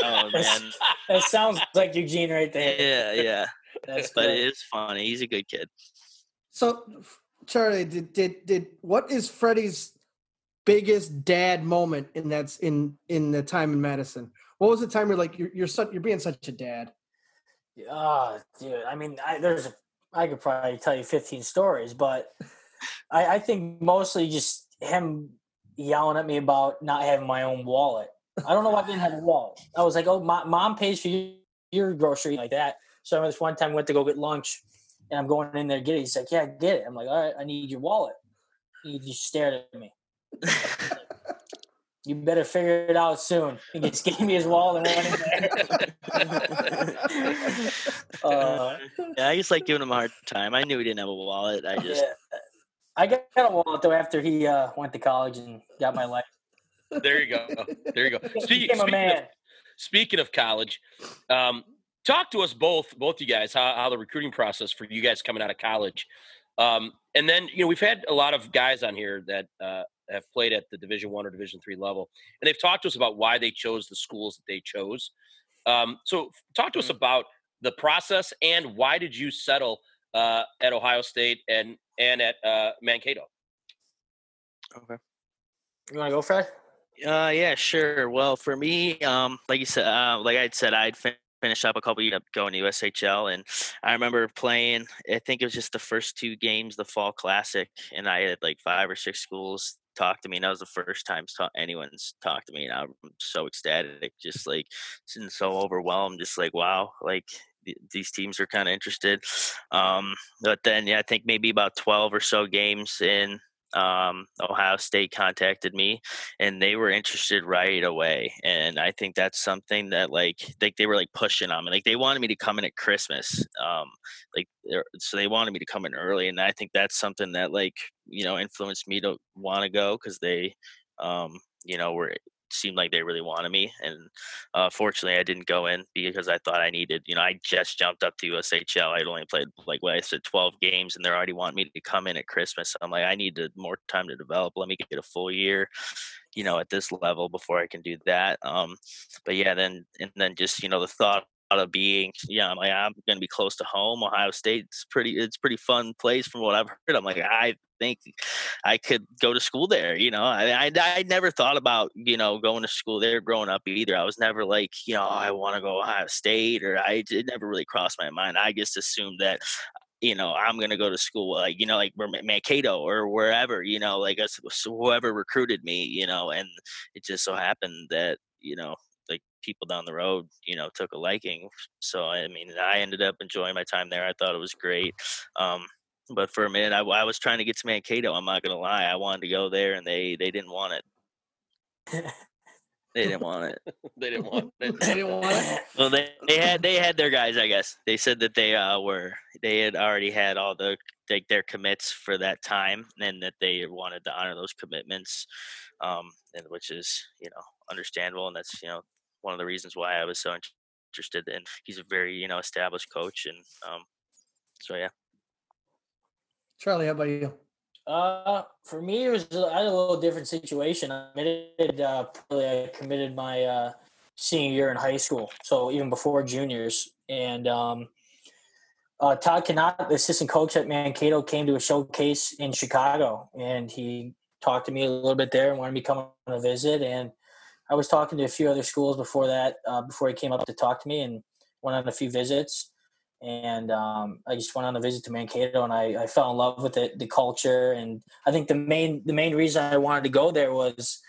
oh man. That sounds like Eugene right there. Yeah, yeah. [LAUGHS] That's But it's funny. He's a good kid. So, Charlie, did did did what is Freddie's biggest dad moment in that's in in the time in Madison? What was the time you're like you're you're such you're being such a dad? Ah, dude. I mean, I, there's, I could probably tell you 15 stories, but [LAUGHS] I, I think mostly just him yelling at me about not having my own wallet. I don't know why I didn't have a wallet. I was like, oh, my mom pays for your, your grocery like that. So I remember this one time I went to go get lunch, and I'm going in there to get it. He's like, yeah, get it. I'm like, all right, I need your wallet. He just stared at me. [LAUGHS] You better figure it out soon. He just gave me his wallet and went in there. [LAUGHS] uh, yeah, I just like giving him a hard time. I knew he didn't have a wallet. I just Yeah. I got a wallet though after he uh, went to college and got my life. There you go. There you go. Speaking, became a speaking of man. speaking of college, um, talk to us both, both you guys, how, how the recruiting process for you guys coming out of college. Um, and then, you know, we've had a lot of guys on here that uh, have played at the Division One or Division Three level, and they've talked to us about why they chose the schools that they chose. Um, so, talk to us about the process and why did you settle uh, at Ohio State and and at uh, Mankato? Okay, you want to go, Fred? Uh, yeah, sure. Well, for me, um, like you said, uh, like I said, I'd fin- finished up a couple of years going to USHL, and I remember playing. I think it was just the first two games, the Fall Classic, and I had like five or six schools talk to me, and that was the first time anyone's talked to me, and I'm so ecstatic, just like and so overwhelmed, just like wow, like th- these teams are kind of interested. Um, but then, yeah, I think maybe about twelve or so games in. Um, Ohio State contacted me and they were interested right away and i think that's something that like like they were like pushing on me like they wanted me to come in at christmas um like so they wanted me to come in early and i think that's something that like you know influenced me to want to go because they um you know were seemed like they really wanted me and uh fortunately i didn't go in because i thought i needed you know i just jumped up to ushl i'd only played like what i said 12 games and they're already wanting me to come in at christmas i'm like i needed more time to develop let me get a full year you know at this level before i can do that. Um but yeah then and then just you know the thought of being yeah i'm like i'm gonna be close to home ohio state's pretty it's pretty fun place from what i've heard. I'm like i think i could go to school there you know? I i, I never thought about you know going to school there growing up either. I was never like you know i want to go ohio state or i it never really crossed my mind. I just assumed that you know, I'm gonna go to school, like you know, like Mankato or wherever, you know, like whoever recruited me, you know, and it just so happened that you know, people down the road, you know, took a liking. So I mean, I ended up enjoying my time there. I thought it was great. Um, but for a minute, I, I was trying to get to Mankato. I'm not gonna lie, I wanted to go there, and they they didn't want it. They didn't want it. [LAUGHS] They didn't want it. They didn't want it. Well, they, they had they had their guys. I guess they said that they uh, were they had already had all the like their commits for that time, and that they wanted to honor those commitments, um, and which is you know understandable, and that's you know one of the reasons why I was so interested. in he's a very you know established coach, and um, so yeah. Charlie, how about you? Uh, for me, it was I had a little different situation. I committed, uh, probably I committed my uh, senior year in high school, so even before juniors. And um, uh, Todd Knott, the assistant coach at Mankato, came to a showcase in Chicago, and he talked to me a little bit there and wanted me to come on a visit. And I was talking to a few other schools before that, uh, before he came up to talk to me, and went on a few visits and um, I just went on a visit to Mankato, and I, I fell in love with it, the culture, and I think the main the main reason I wanted to go there was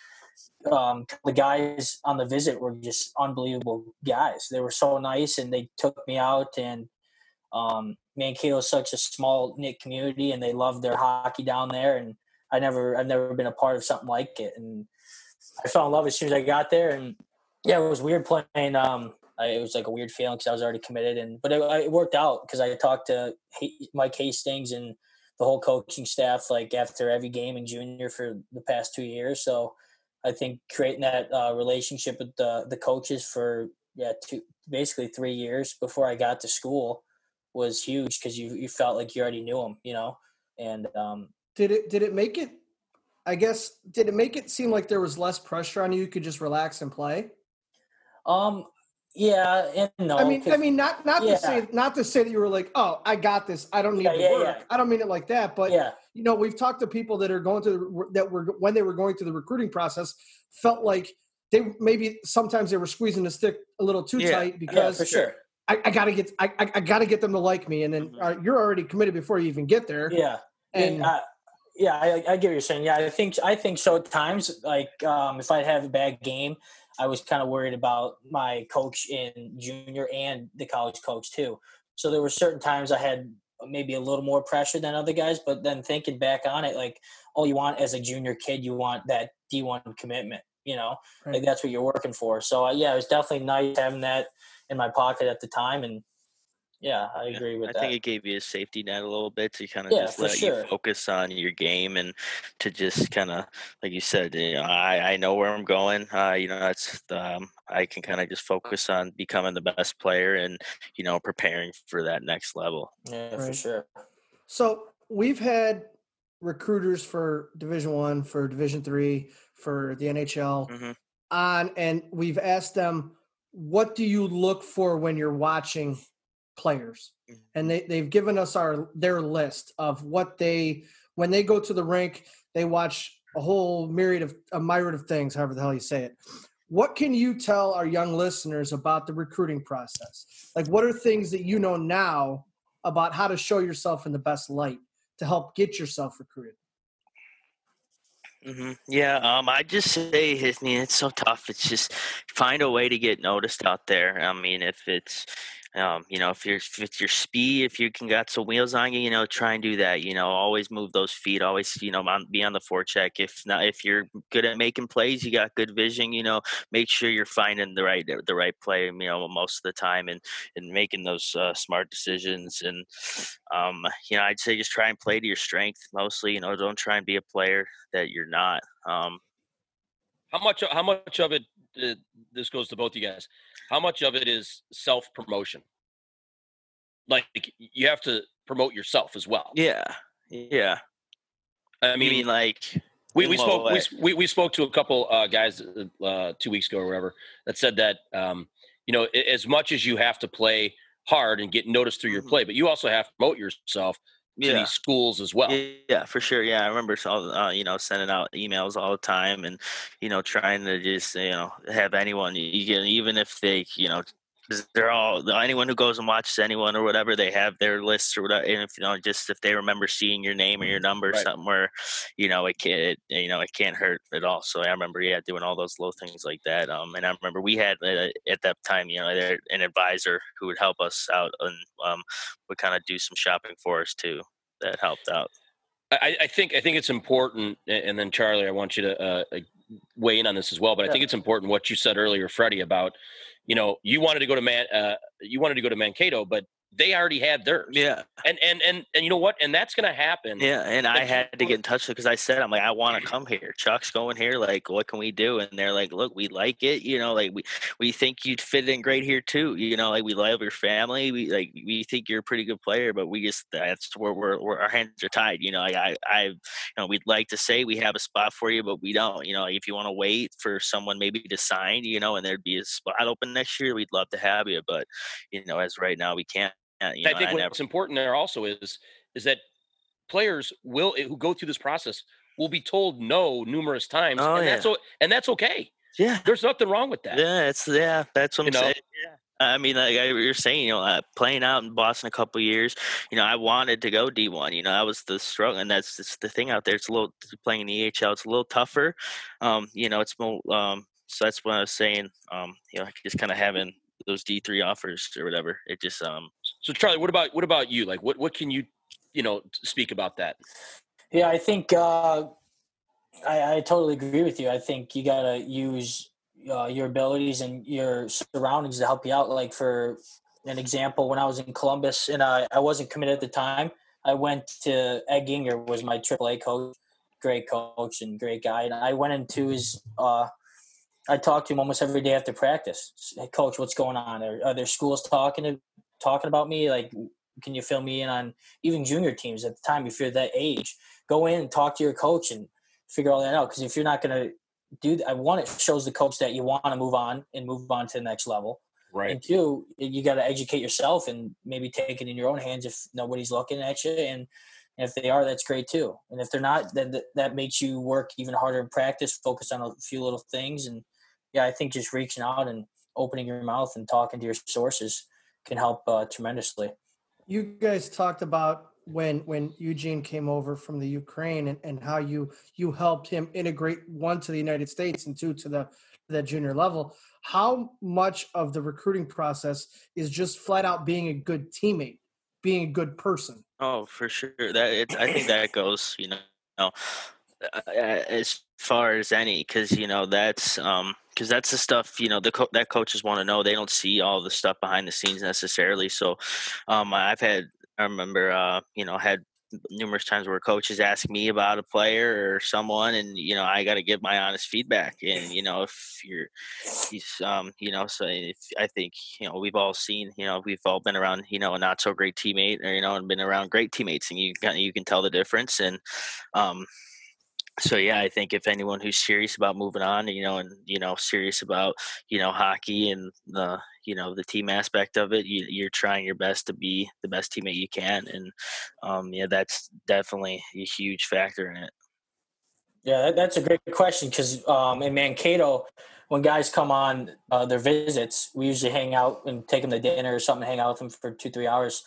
um, the guys on the visit were just unbelievable guys. They were so nice, and they took me out, and Um, Mankato is such a small knit community, and they love their hockey down there. And I never, I've never been a part of something like it, and I fell in love as soon as I got there. And yeah, it was weird playing. Um, I, it was like a weird feeling because I was already committed, and but it, it worked out because I talked to Mike Hastings and the whole coaching staff like after every game in junior for the past two years. So I think creating that uh, relationship with the the coaches for yeah two basically three years before I got to school was huge because you you felt like you already knew them, you know. And um, did it did it make it? I guess did it make it seem like there was less pressure on you? You could just relax and play. Um. Yeah, and no. I mean, I mean, not not yeah. to say not to say that you were like, oh, I got this. I don't need yeah, to yeah, work. I don't mean it like that, but yeah. you know, we've talked to people that are going to the, that were when they were going through the recruiting process felt like they maybe sometimes they were squeezing the stick a little too tight because for sure. I, I, gotta get I, I gotta get them to like me, and then mm-hmm. uh, you're already committed before you even get there. Yeah, and uh, yeah, I, I get what you're saying. Yeah, I think I think so. At times, like um, if I have a bad game, I was kind of worried about my coach in junior and the college coach too. So there were certain times I had maybe a little more pressure than other guys, but then thinking back on it, like all you want as a junior kid, you want that D1 commitment. You know, right. like that's what you're working for. So uh, yeah, it was definitely nice having that in my pocket at the time, and yeah, I agree with I that. I think it gave you a safety net a little bit to kind of yeah, just let sure. you focus on your game and to just kind of, like you said, you know, I, I know where I'm going. Uh, you know, that's um, I can kind of just focus on becoming the best player and you know preparing for that next level. Yeah, right. for sure. So we've had recruiters for Division One, for Division Three, for the NHL mm-hmm. on, and we've asked them, "What do you look for when you're watching?" Players mm-hmm. and they, they've given us our their list of what they when they go to the rink they watch a whole myriad of a myriad of things however the hell you say it what can you tell our young listeners about the recruiting process like what are things that you know now about how to show yourself in the best light to help get yourself recruited Mm-hmm. Yeah, um, I just say, I mean, it's so tough. It's just find a way to get noticed out there. I mean, if it's um, you know, if you're if it's your speed, if you can got some wheels on you, you know, try and do that. You know, always move those feet. Always, you know, be on the forecheck. If not, if you're good at making plays, you got good vision. You know, make sure you're finding the right the right play. You know, most of the time, and and making those uh, smart decisions. And um, you know, I'd say just try and play to your strength mostly. You know, don't try and be a player that you're not. Um, how much? How much of it? Uh, this goes to both you guys how much of it is self promotion? Like you have to promote yourself as well. Yeah, yeah. I mean, mean like we, we spoke we, we, we spoke to a couple uh, guys uh, two weeks ago or whatever that said that um, you know as much as you have to play hard and get noticed through your mm-hmm. play, but you also have to promote yourself yeah. these schools as well. Yeah, for sure. Yeah, I remember, uh, you know, sending out emails all the time, and you know, trying to just you know have anyone, you get, even if they, you know, they're all anyone who goes and watches anyone or whatever they have their lists or whatever and if you know just if they remember seeing your name or your number or right. something you know it can't you know it can't hurt at all. So i remember yeah doing all those little things like that um and i remember we had uh, at that time you know an advisor who would help us out and um would kind of do some shopping for us too that helped out. I, I think I think it's important, and then Charlie, I want you to uh, weigh in on this as well. But I think it's important what you said earlier, Freddie, about you know, you wanted to go to man, uh, you wanted to go to Mankato, but they already had theirs. Yeah. And and and and you know what? And that's going to happen. Yeah. And I had to get in touch with because I said I'm like I want [CLEARS THROAT] to come here. Chuck's going here. Like, what can we do? And they're like, look, we like it. You know, like we we think you'd fit in great here too. You know, like we love your family. We like we think you're a pretty good player, but we just that's where we're, we're our hands are tied. You know, like I I you know we'd like to say we have a spot for you, but we don't. You know, like if you want to wait for someone maybe to sign, you know, and there'd be a spot open next year, we'd love to have you. But you know, as right now, we can't know, I think I what's never... important there also is is that players will who go through this process will be told no numerous times, oh, and yeah. that's and that's okay. Yeah, there's nothing wrong with that. Yeah, it's yeah, that's what you I'm know? saying. Yeah. I mean, like you're saying, you know, uh, playing out in Boston a couple years, you know, I wanted to go D1. You know, I was the struggle, and that's just the thing out there. It's a little playing in the EHL. It's a little tougher. Um, you know, it's more. Um, so that's what I was saying. Um, you know, just kind of having those D three offers or whatever. It just um. So Charlie, what about what about you? Like, what what can you you know speak about that? Yeah, I think uh, I, I totally agree with you. I think you gotta use uh, your abilities and your surroundings to help you out. Like for an example, when I was in Columbus and I, I wasn't committed at the time, I went to Ed Ginger was my AAA coach, great coach and great guy, and I went into his. Uh, I talk to him almost every day after practice. Hey, coach, what's going on? Are, are there schools talking to, talking about me? Like, can you fill me in on even junior teams at the time if you're that age? Go in and talk to your coach and figure all that out. Because if you're not going to do that, I one, it shows the coach that you want to move on and move on to the next level. Right. And two, you got to educate yourself and maybe take it in your own hands if nobody's looking at you. And if they are, that's great too. And if they're not, then that makes you work even harder in practice, focus on a few little things. And yeah, I think just reaching out and opening your mouth and talking to your sources can help uh, tremendously. You guys talked about when when Eugene came over from the Ukraine and, and how you you helped him integrate one to the United States and two to the the junior level. How much of the recruiting process is just flat out being a good teammate, being a good person? Oh, for sure. That it, I think that [LAUGHS] goes, you know, uh, uh, as far as any, because you know that's um because that's the stuff you know the co- that coaches want to know. They don't see all the stuff behind the scenes necessarily. So, um, I've had I remember uh you know had numerous times where coaches ask me about a player or someone and you know i got to give my honest feedback and you know if you're um you know so if i think you know we've all seen you know we've all been around you know a not so great teammate or you know and been around great teammates and you can you can tell the difference and um so yeah, I think if anyone who's serious about moving on, you know, and you know, serious about you know hockey and the you know the team aspect of it, you, are trying your best to be the best teammate you can, and um, yeah, that's definitely a huge factor in it. Yeah, that's a great question because um, in Mankato, when guys come on uh, their visits, we usually hang out and take them to dinner or something, hang out with them for two three hours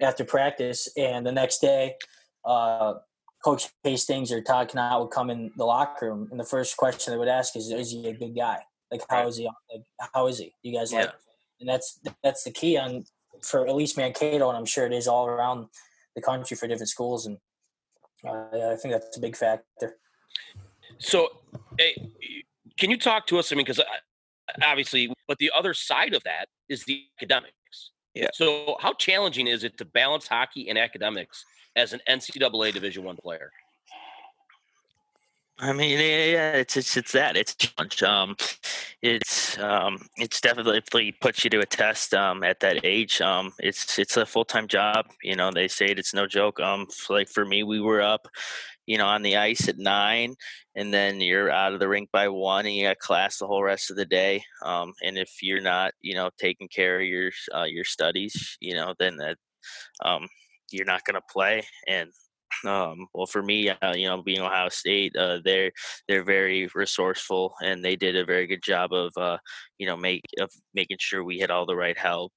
after practice, and the next day. Uh, Coach Hastings or Todd Knott would come in the locker room, and the first question they would ask is, "Is he a good guy? Like, how is he? Like, how is he? You guys yeah. like?" And that's that's the key on for at least Mankato, and I'm sure it is all around the country for different schools, and uh, I think that's a big factor. So, hey, can you talk to us? I mean, because obviously, but the other side of that is the academics. Yeah. So, how challenging is it to balance hockey and academics as an NCAA Division One player? I mean, yeah, it's it's it's that it's challenge. Um, it's um, it's definitely puts you to a test. Um, at that age, um, it's it's a full time job. You know, they say it, it's no joke. Um, like for me, we were up, you know, on the ice at nine, and then you're out of the rink by one, and you got class the whole rest of the day. Um, and if you're not, you know, taking care of your uh, your studies, you know, then that um, you're not going to play. And [CLEARS THROAT] um, well, for me, uh, you know, being Ohio State, uh, they're they're very resourceful, and they did a very good job of, uh, you know, make of making sure we had all the right help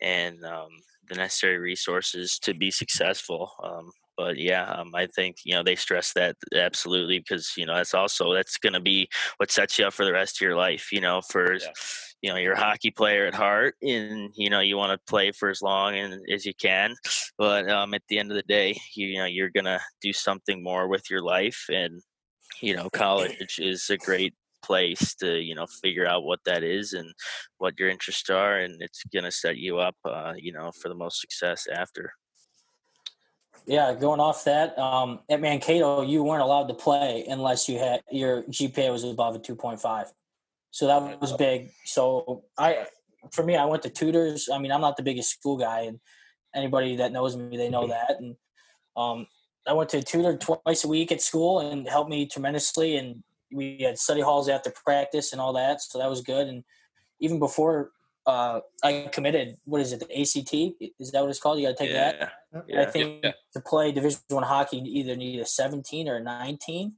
and um, the necessary resources to be successful. Um, but yeah, um, I think you know they stress that absolutely because you know that's also that's going to be what sets you up for the rest of your life. You know, for yeah you know you're a hockey player at heart and you know you want to play for as long and, as you can but um, at the end of the day you, you know you're gonna do something more with your life and you know college is a great place to you know figure out what that is and what your interests are and it's gonna set you up uh, you know for the most success after yeah, going off that, um, at Mankato, you weren't allowed to play unless you had your GPA was above a 2.5. So that was big. So I, for me, I went to tutors. I mean, I'm not the biggest school guy, and anybody that knows me, they know that. And um, I went to a tutor twice a week at school and helped me tremendously. And we had study halls after practice and all that, so that was good. And even before uh, I committed, what is it, the ACT? Is that what it's called? You got to take yeah. that. Yeah. I think yeah. to play Division One hockey, you either need a 17 or a 19.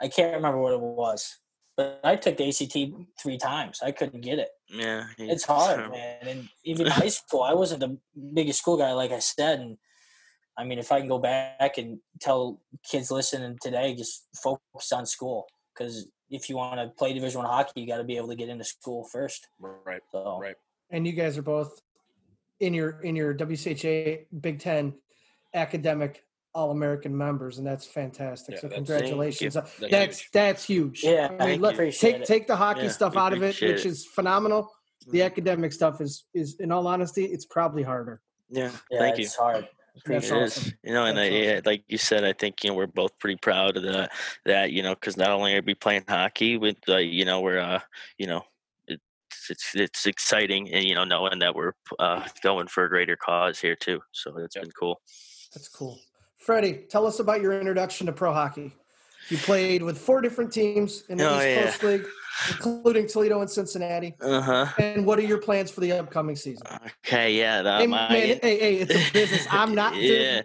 I can't remember what it was. But I took the ACT three times. I couldn't get it. Yeah, it's hard, man. And even high [LAUGHS] school, I wasn't the biggest school guy, like I said. And I mean, if I can go back and tell kids listening today, just focus on school because if you want to play Division One hockey, you got to be able to get into school first. Right. So, right. And you guys are both in your in your WCHA Big Ten academic All American members, and that's fantastic. Yeah, so that's- congratulations. That's That's huge. that's huge. Yeah, I mean, thank look, take it. take the hockey Yeah, stuff out of it, which it. is phenomenal. The academic stuff is is in all honesty, it's probably harder. Yeah, Yeah, thank you. it's hard. That's It Appreciate is, awesome. you know, and I, That's yeah, like you said, I think you know we're both pretty proud of that. That you know, because not only are we playing hockey, with uh, you know we're uh, you know it's it's it's exciting, and you know knowing that we're uh, going for a greater cause here too. So it's Yep. been cool. That's cool. Freddie, tell us about your introduction to pro hockey. You played with four different teams in the Oh, East yeah. Coast League, including Toledo and Cincinnati. Uh huh. And what are your plans for the upcoming season? Okay, yeah. The, hey, my, man, hey, hey, it's a business. I'm not. [LAUGHS] yeah.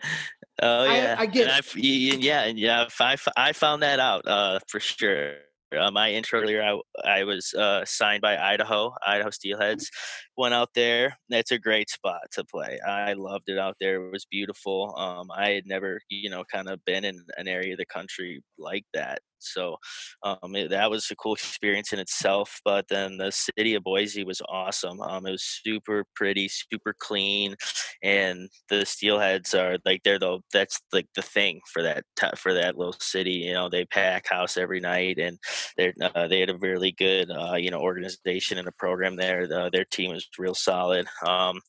Oh I- yeah, I get And it. Y- yeah, and yeah. I, I, I found that out uh, for sure. Uh, my intro earlier, I, I was uh, signed by Idaho, Idaho Steelheads. Went out there. That's a great spot to play. I loved it out there. It was beautiful. Um, I had never, you know, kind of been in an area of the country like that. So um, it, that was a cool experience in itself. But then the city of Boise was awesome. Um, it was super pretty, super clean, and the Steelheads are like they're the that's like the thing for that for that little city. You know, they pack house every night, and they uh, they had a really good uh, you know organization and a program there. Uh, their team was real solid. Um,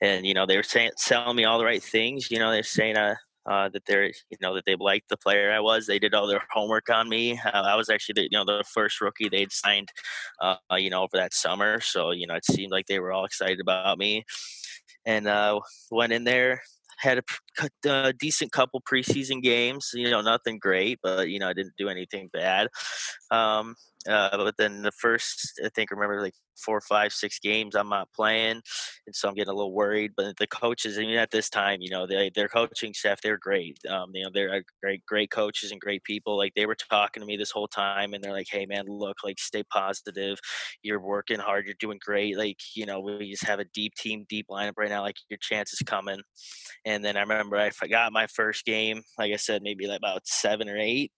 and you know they were saying telling me all the right things. You know they're saying uh, uh, that they're you know that they liked the player I was. They did all their homework on me. Uh, I was actually the, you know the first rookie they'd signed uh, you know over that summer. So you know it seemed like they were all excited about me. And uh, went in there. Had a, uh, decent couple preseason games, you know, nothing great, but you know, I didn't do anything bad. Um, uh, but then the first, I think, remember like four, five, six games, I'm not playing, and so I'm getting a little worried. But the coaches, I mean, at this time, you know, they, their coaching staff, they're great. Um, you know, they're uh, great, great coaches and great people. Like they were talking to me this whole time, and they're like, "Hey, man, look, like, stay positive. You're working hard. You're doing great. Like, you know, we just have a deep team, deep lineup right now. Like, your chance is coming." And then I remember I forgot my first game. Like I said, maybe like about seven or eight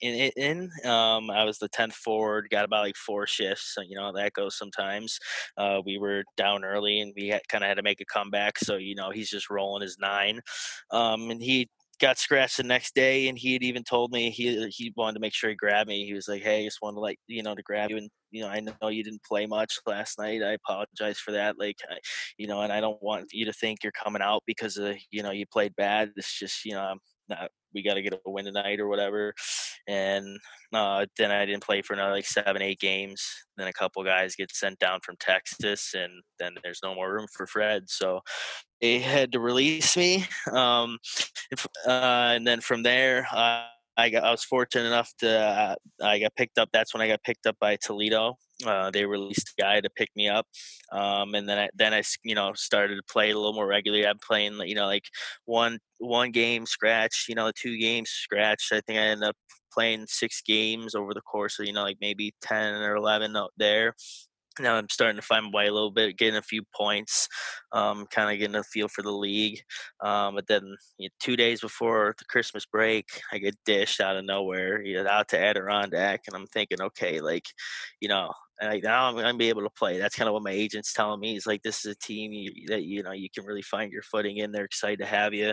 in, in um i was the 10th forward got about like four shifts so, you know that goes sometimes. Uh we were down early and we kind of had to make a comeback so you know he's just rolling his nine. Um and he got scratched the next day and he had even told me he he wanted to make sure he grabbed me. He was like hey just wanted to like you know to grab you and you know i know you didn't play much last night. I apologize for that like I, you know and i don't want you to think you're coming out because of you know you played bad. It's just you know i'm not we got to get a win tonight or whatever and uh, then i didn't play for another like seven eight games then a couple guys get sent down from texas and then there's no more room for fred so they had to release me um, uh, and then from there uh, I, got, I was fortunate enough to uh, I got picked up. That's when I got picked up by Toledo. Uh, they released a guy to pick me up, um, and then I then I you know started to play a little more regularly. I'm playing you know like one one game scratch, you know two games scratch. I think I ended up playing six games over the course of you know like maybe ten or eleven out there. Now I'm starting to find my way a little bit, getting a few points, um, kind of getting a feel for the league. Um, but then you know, two days before the Christmas break, I get dished out of nowhere, you know, out to Adirondack, and I'm thinking, okay, like, you know, like now I'm gonna be able to play. That's kind of what my agent's telling me. He's like, this is a team you, that you know you can really find your footing in. They're excited to have you.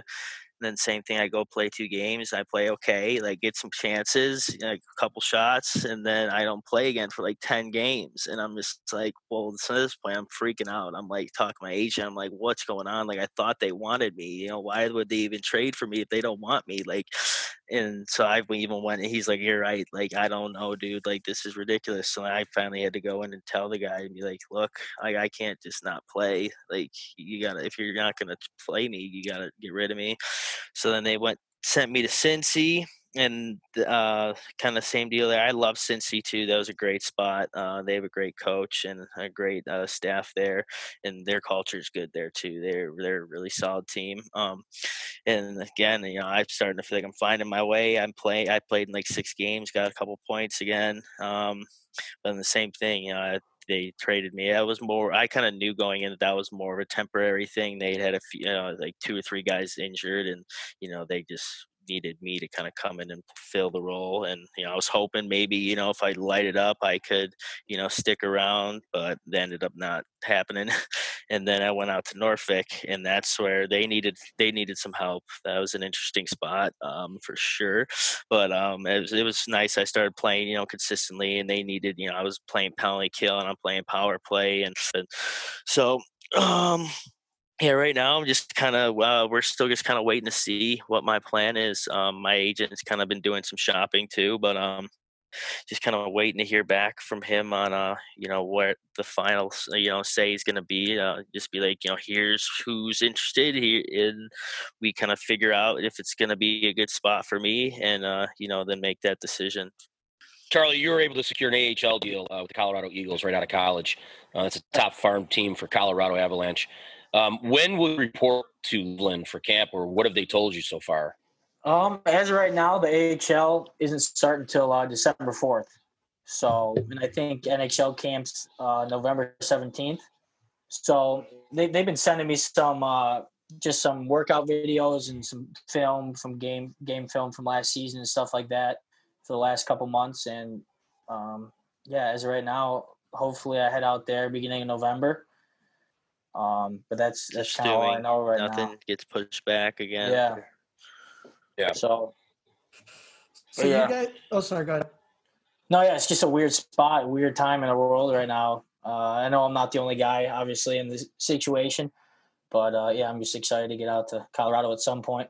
Then same thing, I go play two games. I play okay, like get some chances, like a couple shots, and then I don't play again for like ten games. And I'm just like, well, at this point, I'm freaking out. I'm like talking to my agent. I'm like, what's going on? Like I thought they wanted me. You know, why would they even trade for me if they don't want me? Like, and so I even went. He's like, you're right. Like I don't know, dude. Like this is ridiculous. So I finally had to go in and tell the guy and be like, look, I I can't just not play. Like you gotta if you're not gonna play me, you gotta get rid of me. So then they went sent me to Cincy and uh, kind of same deal there. I love Cincy too. That was a great spot. Uh, they have a great coach and a great uh, staff there, and their culture is good there too. They're they're a really solid team. Um, and again, you know, I'm starting to feel like I'm finding my way. I'm playing. I played in like six games, got a couple points again. Um, but the same thing, you know, I, they traded me. That was more. I kind of knew going in that that was more of a temporary thing. They had a few, you know, like two or three guys injured, and you know, they just needed me to kind of come in and fill the role. And you know, I was hoping maybe you know if I light it up, I could you know stick around, but that ended up not happening. [LAUGHS] and then I went out to Norfolk, and that's where they needed they needed some help. That was an interesting spot um, for sure. But um, it was it was nice. I started playing you know consistently, and they needed you know I was playing penalty kill and I'm playing power play, and, and so um yeah, right now I'm just kind of uh, we're still just kind of waiting to see what my plan is. Um, my agent's kind of been doing some shopping too, but um, just kind of waiting to hear back from him on uh, you know where the final you know say is going to be. Uh, just be like, you know, here's who's interested here, and we kind of figure out if it's going to be a good spot for me, and uh, you know, then make that decision. Charlie, you were able to secure an AHL deal uh, with the Colorado Eagles right out of college. Uh, that's a top farm team for Colorado Avalanche. Um, when will report to Lynn for camp, or what have they told you so far? Um, as of right now, the AHL isn't starting until uh, December fourth. So, and I think NHL camps uh, November seventeenth. So they they've been sending me some uh, just some workout videos and some film from game game film from last season and stuff like that for the last couple months. And um, yeah, as of right now, hopefully I head out there beginning of November. Um, but that's that's kind of all I know right nothing now. gets pushed back again. Yeah. Yeah. So So Yeah. you guys, oh sorry, go ahead. no, yeah, it's just a weird spot, weird time in the world right now. Uh, I know I'm not the only guy, obviously, in this situation, but uh, yeah, I'm just excited to get out to Colorado at some point.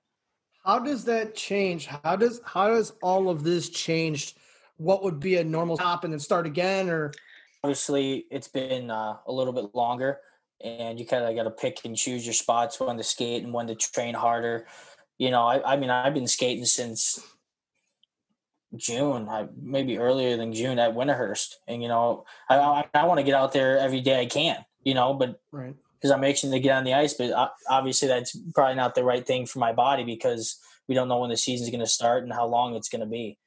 How does that change? How does how does all of this change? What would be a normal stop and then start again, or Obviously, it's been uh, a little bit longer, and you kind of got to pick and choose your spots when to skate and when to train harder. You know, I, I mean, I've been skating since June, I, maybe earlier than June at Winterhurst, and you know, I I, I want to get out there every day I can. You know, but right? because I'm itching to get on the ice, but uh, obviously that's probably not the right thing for my body because we don't know when the season's going to start and how long it's going to be.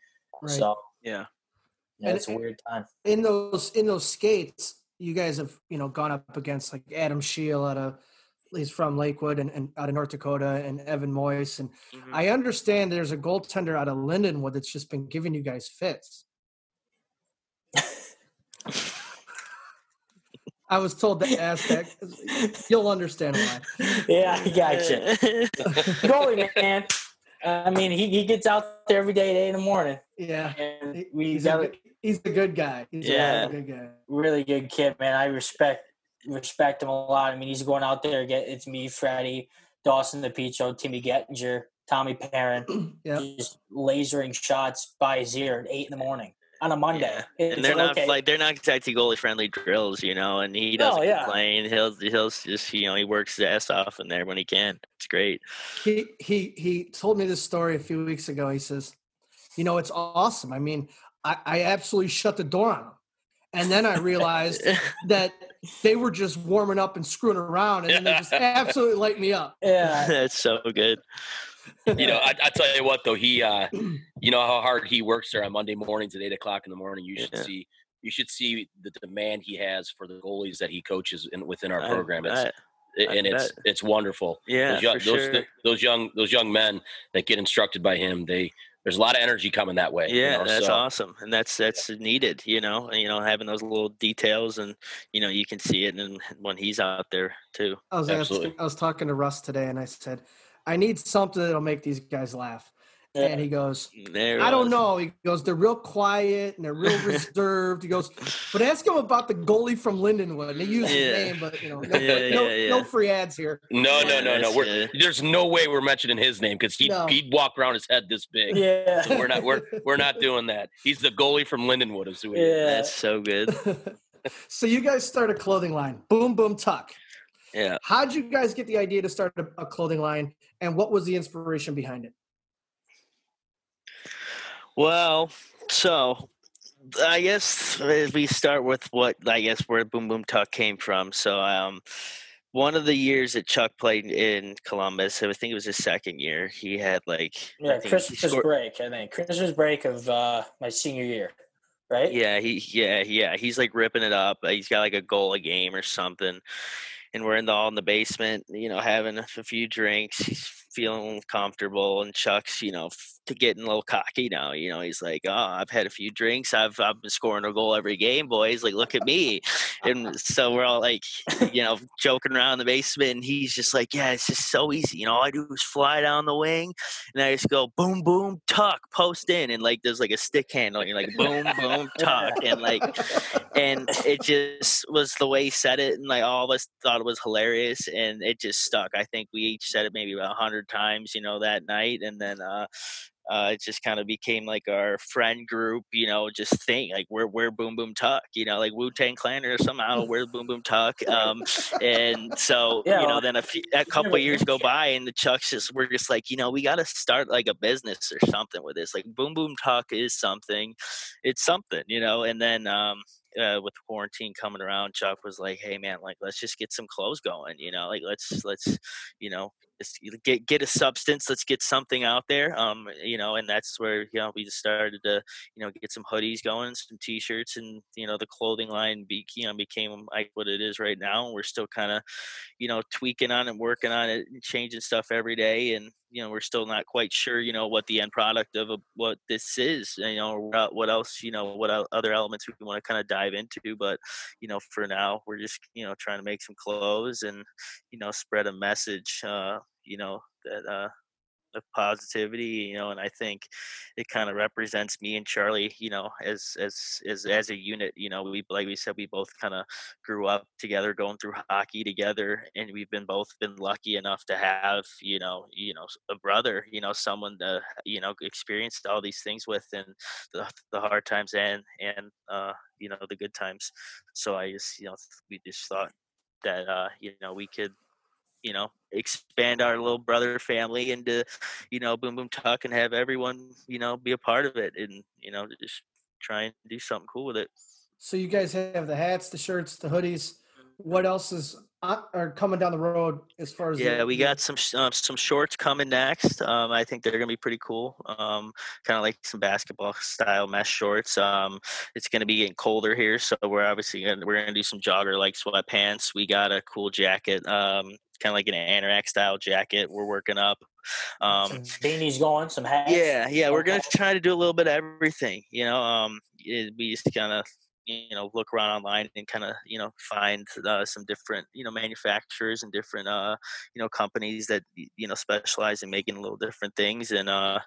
Right. So Yeah. yeah, And it's a weird time. in those in those skates, you guys have you know gone up against like Adam Scheel out of he's from Lakewood and, and out of North Dakota and Evan Moyes and Mhm. I understand there's a goaltender out of Lindenwood that's just been giving you guys fits. [LAUGHS] I was told to ask that. You'll understand why. yeah, I got you. Goalie man. I mean, he, he gets out there every day at eight in the morning, Yeah, and he- we he's, got a a good, he's a good guy. He's Yeah. a good guy. really good kid, man. I respect respect him a lot. I mean, he's going out there. Get it's me, Freddie, Dawson, the Picho, Timmy Gettinger, Tommy Perrin, [CLEARS THROAT] Yeah, just lasering shots by his ear at eight in the morning on a Monday. Yeah. It's and they're not okay. like they're not exactly goalie friendly drills, you know. And he doesn't No, yeah. complain. He'll he'll just you know he works his ass off in there when he can. It's great. he he he told me this story a few weeks ago. He says, "You know, it's awesome. I mean, I, I absolutely shut the door on them, and then I realized [LAUGHS] that they were just warming up and screwing around, and then they just [LAUGHS] absolutely light me up." yeah, That's so good. You know, I, I tell you what though, he, uh, [CLEARS THROAT] you know how hard he works there on Monday mornings at eight o'clock in the morning. You should Yeah. see, you should see the demand he has for the goalies that he coaches in, within our I program. It's, bet. I and it's bet. it's wonderful. Yeah, those young, for those, sure. those young those young men that get instructed by him, they there's a lot of energy coming that way. you Yeah, know, that's so- awesome, and that's that's needed. You know, and, you know, having those little details, and you know, you can see it, and when he's out there too. I was Absolutely. asking, I was talking to Russ today, and I said, "I need something that'll make these guys laugh." Yeah. And he goes, There I don't know. He goes, they're real quiet and they're real [LAUGHS] reserved. He goes, but ask him about the goalie from Lindenwood. And he used his name, but you know, [LAUGHS] no, Yeah, no, yeah, no free ads here. No, no, no, no. We're, there's no way we're mentioning his name because he No. he'd walk around his head this big. yeah, So we're not we're [LAUGHS] we're not doing that. He's the goalie from Lindenwood of Sweet. yeah. That's so good. so you guys start a clothing line, Boom Boom Tuck. Yeah. How'd you guys get the idea to start a, a clothing line, and what was the inspiration behind it? Well, so I guess if we start with what I guess where Boom Boom Tuck came from. So um one of the years that Chuck played in Columbus, I think it was his second year, he had like yeah. Christmas break, I think Christmas break of uh, my senior year, right? Yeah, he yeah, yeah, he's like ripping it up. He's got like a goal a game or something. And we're in the all in the basement, you know, having a, few drinks. He's feeling comfortable, and Chuck's, you know, to getting a little cocky now. You know, he's like, "Oh, I've had a few drinks. I've I've been scoring a goal every game, boys. Like, look at me." And so we're all like, you know, joking around the basement. And he's just like, "Yeah, it's just so easy. You know, all I do is fly down the wing, and I just go boom, boom, tuck, post in, and like there's like a stick handle. And you're like boom, boom, tuck, and like, and it just was the way he said it, and like all of us thought it was hilarious, and it just stuck. I think we each said it maybe about hundred times, you know, that night, and then uh, uh, it just kind of became like our friend group, you know, just think like we're we're Boom Boom Tuck, you know, like Wu Tang Clan or somehow we're Boom Boom Tuck, um, and so Yeah, you know, then a few a couple of years go by, and the Chucks just we're just like, you know, we got to start like a business or something with this. Like Boom Boom Tuck is something, it's something, you know, and then. um uh, with quarantine coming around, Chuck was like, "Hey man, like let's just get some clothes going, you know, like let's let's you know get get a substance, let's get something out there, um, you know, and that's where you know we just started to you know get some hoodies going, some t-shirts, and you know the clothing line be you know became like what it is right now. We're still kind of you know tweaking on it, working on it, and changing stuff every day, and you know we're still not quite sure you know what the end product of a, what this is, you know, what- what else you know what other elements we want to kind of dive into, but you know for now we're just you know trying to make some clothes and you know spread a message uh you know that uh of positivity you know and i think it kind of represents me and charlie you know as as as as a unit you know we like we said we both kind of grew up together going through hockey together and we've been both been lucky enough to have you know you know a brother you know someone to you know experienced all these things with and the, the hard times and and uh you know the good times so i just you know we just thought that uh you know we could you know expand our little brother family into you know boom boom tuck and have everyone you know be a part of it and you know just try and do something cool with it So you guys have the hats, the shirts, the hoodies. What else is on, or coming down the road as far as? yeah the- we got some um, some shorts coming next um i think they're gonna be pretty cool um kind of like some basketball style mesh shorts um it's gonna be getting colder here so we're obviously gonna we're gonna do some jogger like sweatpants we got a cool jacket um kind of like an anorak style jacket we're working up um some beanies going, some hats. Yeah, yeah, we're gonna try to do a little bit of everything. You know, um, it, we just kind of you know look around online and kind of you know find uh, some different you know manufacturers and different uh you know companies that you know specialize in making little different things and uh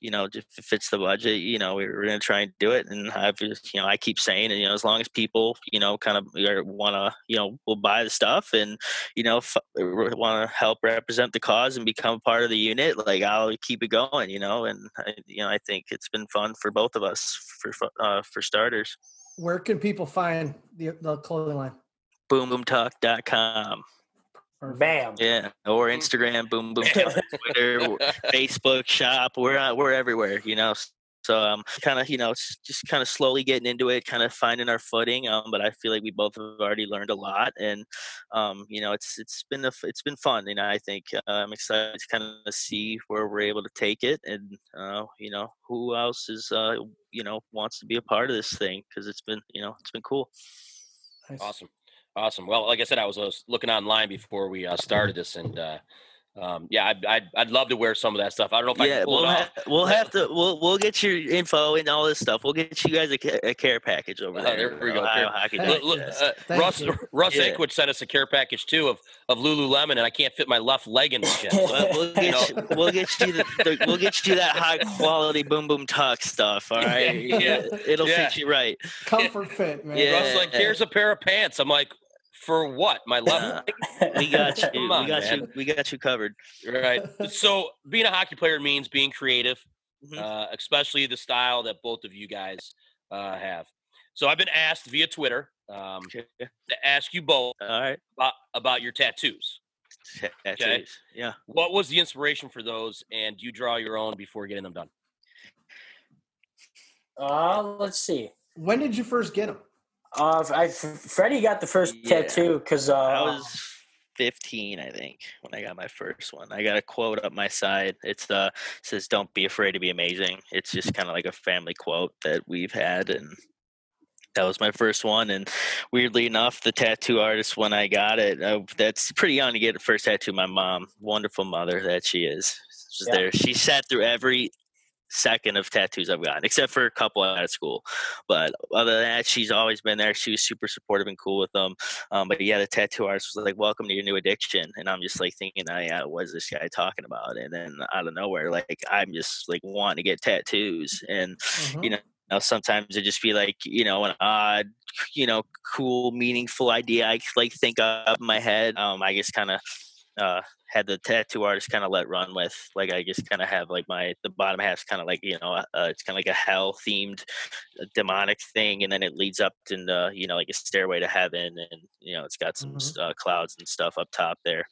you know if it fits the budget you know we're, gonna try and do it and I've just you know I keep saying and you know as long as people you know kind of want to you know will buy the stuff and you know f- want to help represent the cause and become part of the unit like I'll keep it going you know and I, you know I think it's been fun for both of us for uh, for starters Where can people find the the clothing line? boomboomtuck.com Perfect. Bam. yeah or [LAUGHS] Instagram boom boom Tuck, Twitter Facebook shop we're uh, we're everywhere you know so um kind of you know just kind of slowly getting into it kind of finding our footing um but I feel like we both have already learned a lot and um you know it's it's been a, f- it's been fun and I think uh, I'm excited to kind of see where we're able to take it and uh you know who else is uh you know wants to be a part of this thing because it's been you know it's been cool Nice. Awesome. Awesome. Well, like I said, I was, uh, looking online before we uh, started this, and uh, um, yeah, I'd, I'd I'd love to wear some of that stuff. I don't know if I can pull we'll it off. ha- we'll have to we'll we'll get your info and all this stuff. We'll get you guys a, ca- a care package over Oh, there. there we go, Ohio care- Hockey Hey, Look, look, uh, Russ you. [LAUGHS] Russ Yeah. Ankwood sent us a care package too of of Lululemon, and I can't fit my left leg in the shit. Well, we'll [LAUGHS] you know. get you, we'll get you the, the, we'll get you that high quality boom boom tuck stuff. All right, [LAUGHS] Yeah, it'll yeah. fit you right. Comfort fit, man. Yeah. Russ like, here's a pair of pants. I'm like, for what? My left Uh, we got you. Come we got man. you. We got you covered. Right. So being a hockey player means being creative, Mhm. uh, especially the style that both of you guys uh, have. So I've been asked via Twitter um, Okay. to ask you both All right. about, about your tattoos. Tattoos. Yeah. What was the inspiration for those, and do you draw your own before getting them done? Uh, let's see. When did you first get them? Uh, I, Freddie got the first Yeah. tattoo because uh, I was 15, I think, when I got my first one. I got a quote up my side. It's uh says, "Don't be afraid to be amazing." It's just kind of like a family quote that we've had, and that was my first one and weirdly enough the tattoo artist when i got it uh, that's pretty young to get a first tattoo my mom wonderful mother that she is Yeah. there she sat through every second of tattoos i've gotten except for a couple out of school. But other than that she's always been there. She was super supportive and cool with them um, but yeah the tattoo artist was like welcome to your new addiction. And i'm just like thinking oh, yeah what is this guy talking about? And then out of nowhere like i'm just like wanting to get tattoos. And Mhm. you know know, sometimes it just be like, you know, an odd, you know, cool, meaningful idea I like think up in my head. Um, I just kind of uh, had the tattoo artist kind of let run with. Like I just kind of have like my the bottom half's kind of like you know, uh, it's kind of like a hell themed demonic thing, and then it leads up to the you know like a stairway to heaven, and you know it's got some Mhm. uh, clouds and stuff up top there.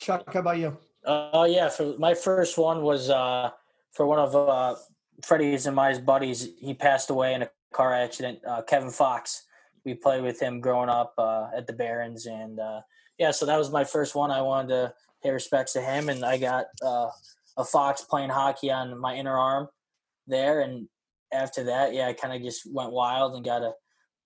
Chuck, how about you? Oh yeah, for my first one was uh, for one of uh, Freddie's and my buddies. He passed away in a car accident. Uh, Kevin Fox. We played with him growing up uh, at the Barons, and uh, yeah, so that was my first one. I wanted to pay respects to him, and I got uh, a fox playing hockey on my inner arm there. And after that, yeah, I kind of just went wild and got a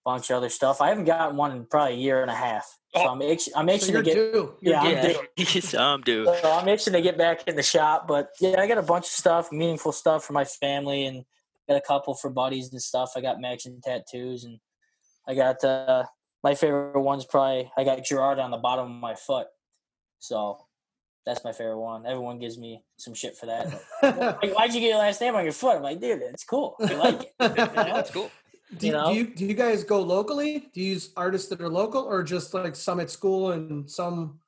bunch of other stuff. I haven't gotten one in probably a year and a half, so Oh. I'm itch- I'm So itching you're to get. due. You're Yeah, I'm due. due. Yeah, [LAUGHS] some do. So I'm itching to get back in the shop, but yeah, I got a bunch of stuff, meaningful stuff for my family, and got a couple for buddies and stuff. I got matching tattoos, and I got uh, my favorite one's probably I got Gerard on the bottom of my foot, so that's my favorite one. Everyone gives me some shit for that. [LAUGHS] Like, why'd you get your last name on your foot? I'm like, dude, it's cool. I like it. [LAUGHS] That's cool. do, you know? do you do you guys go locally? Do you use artists that are local or just like some at school and some?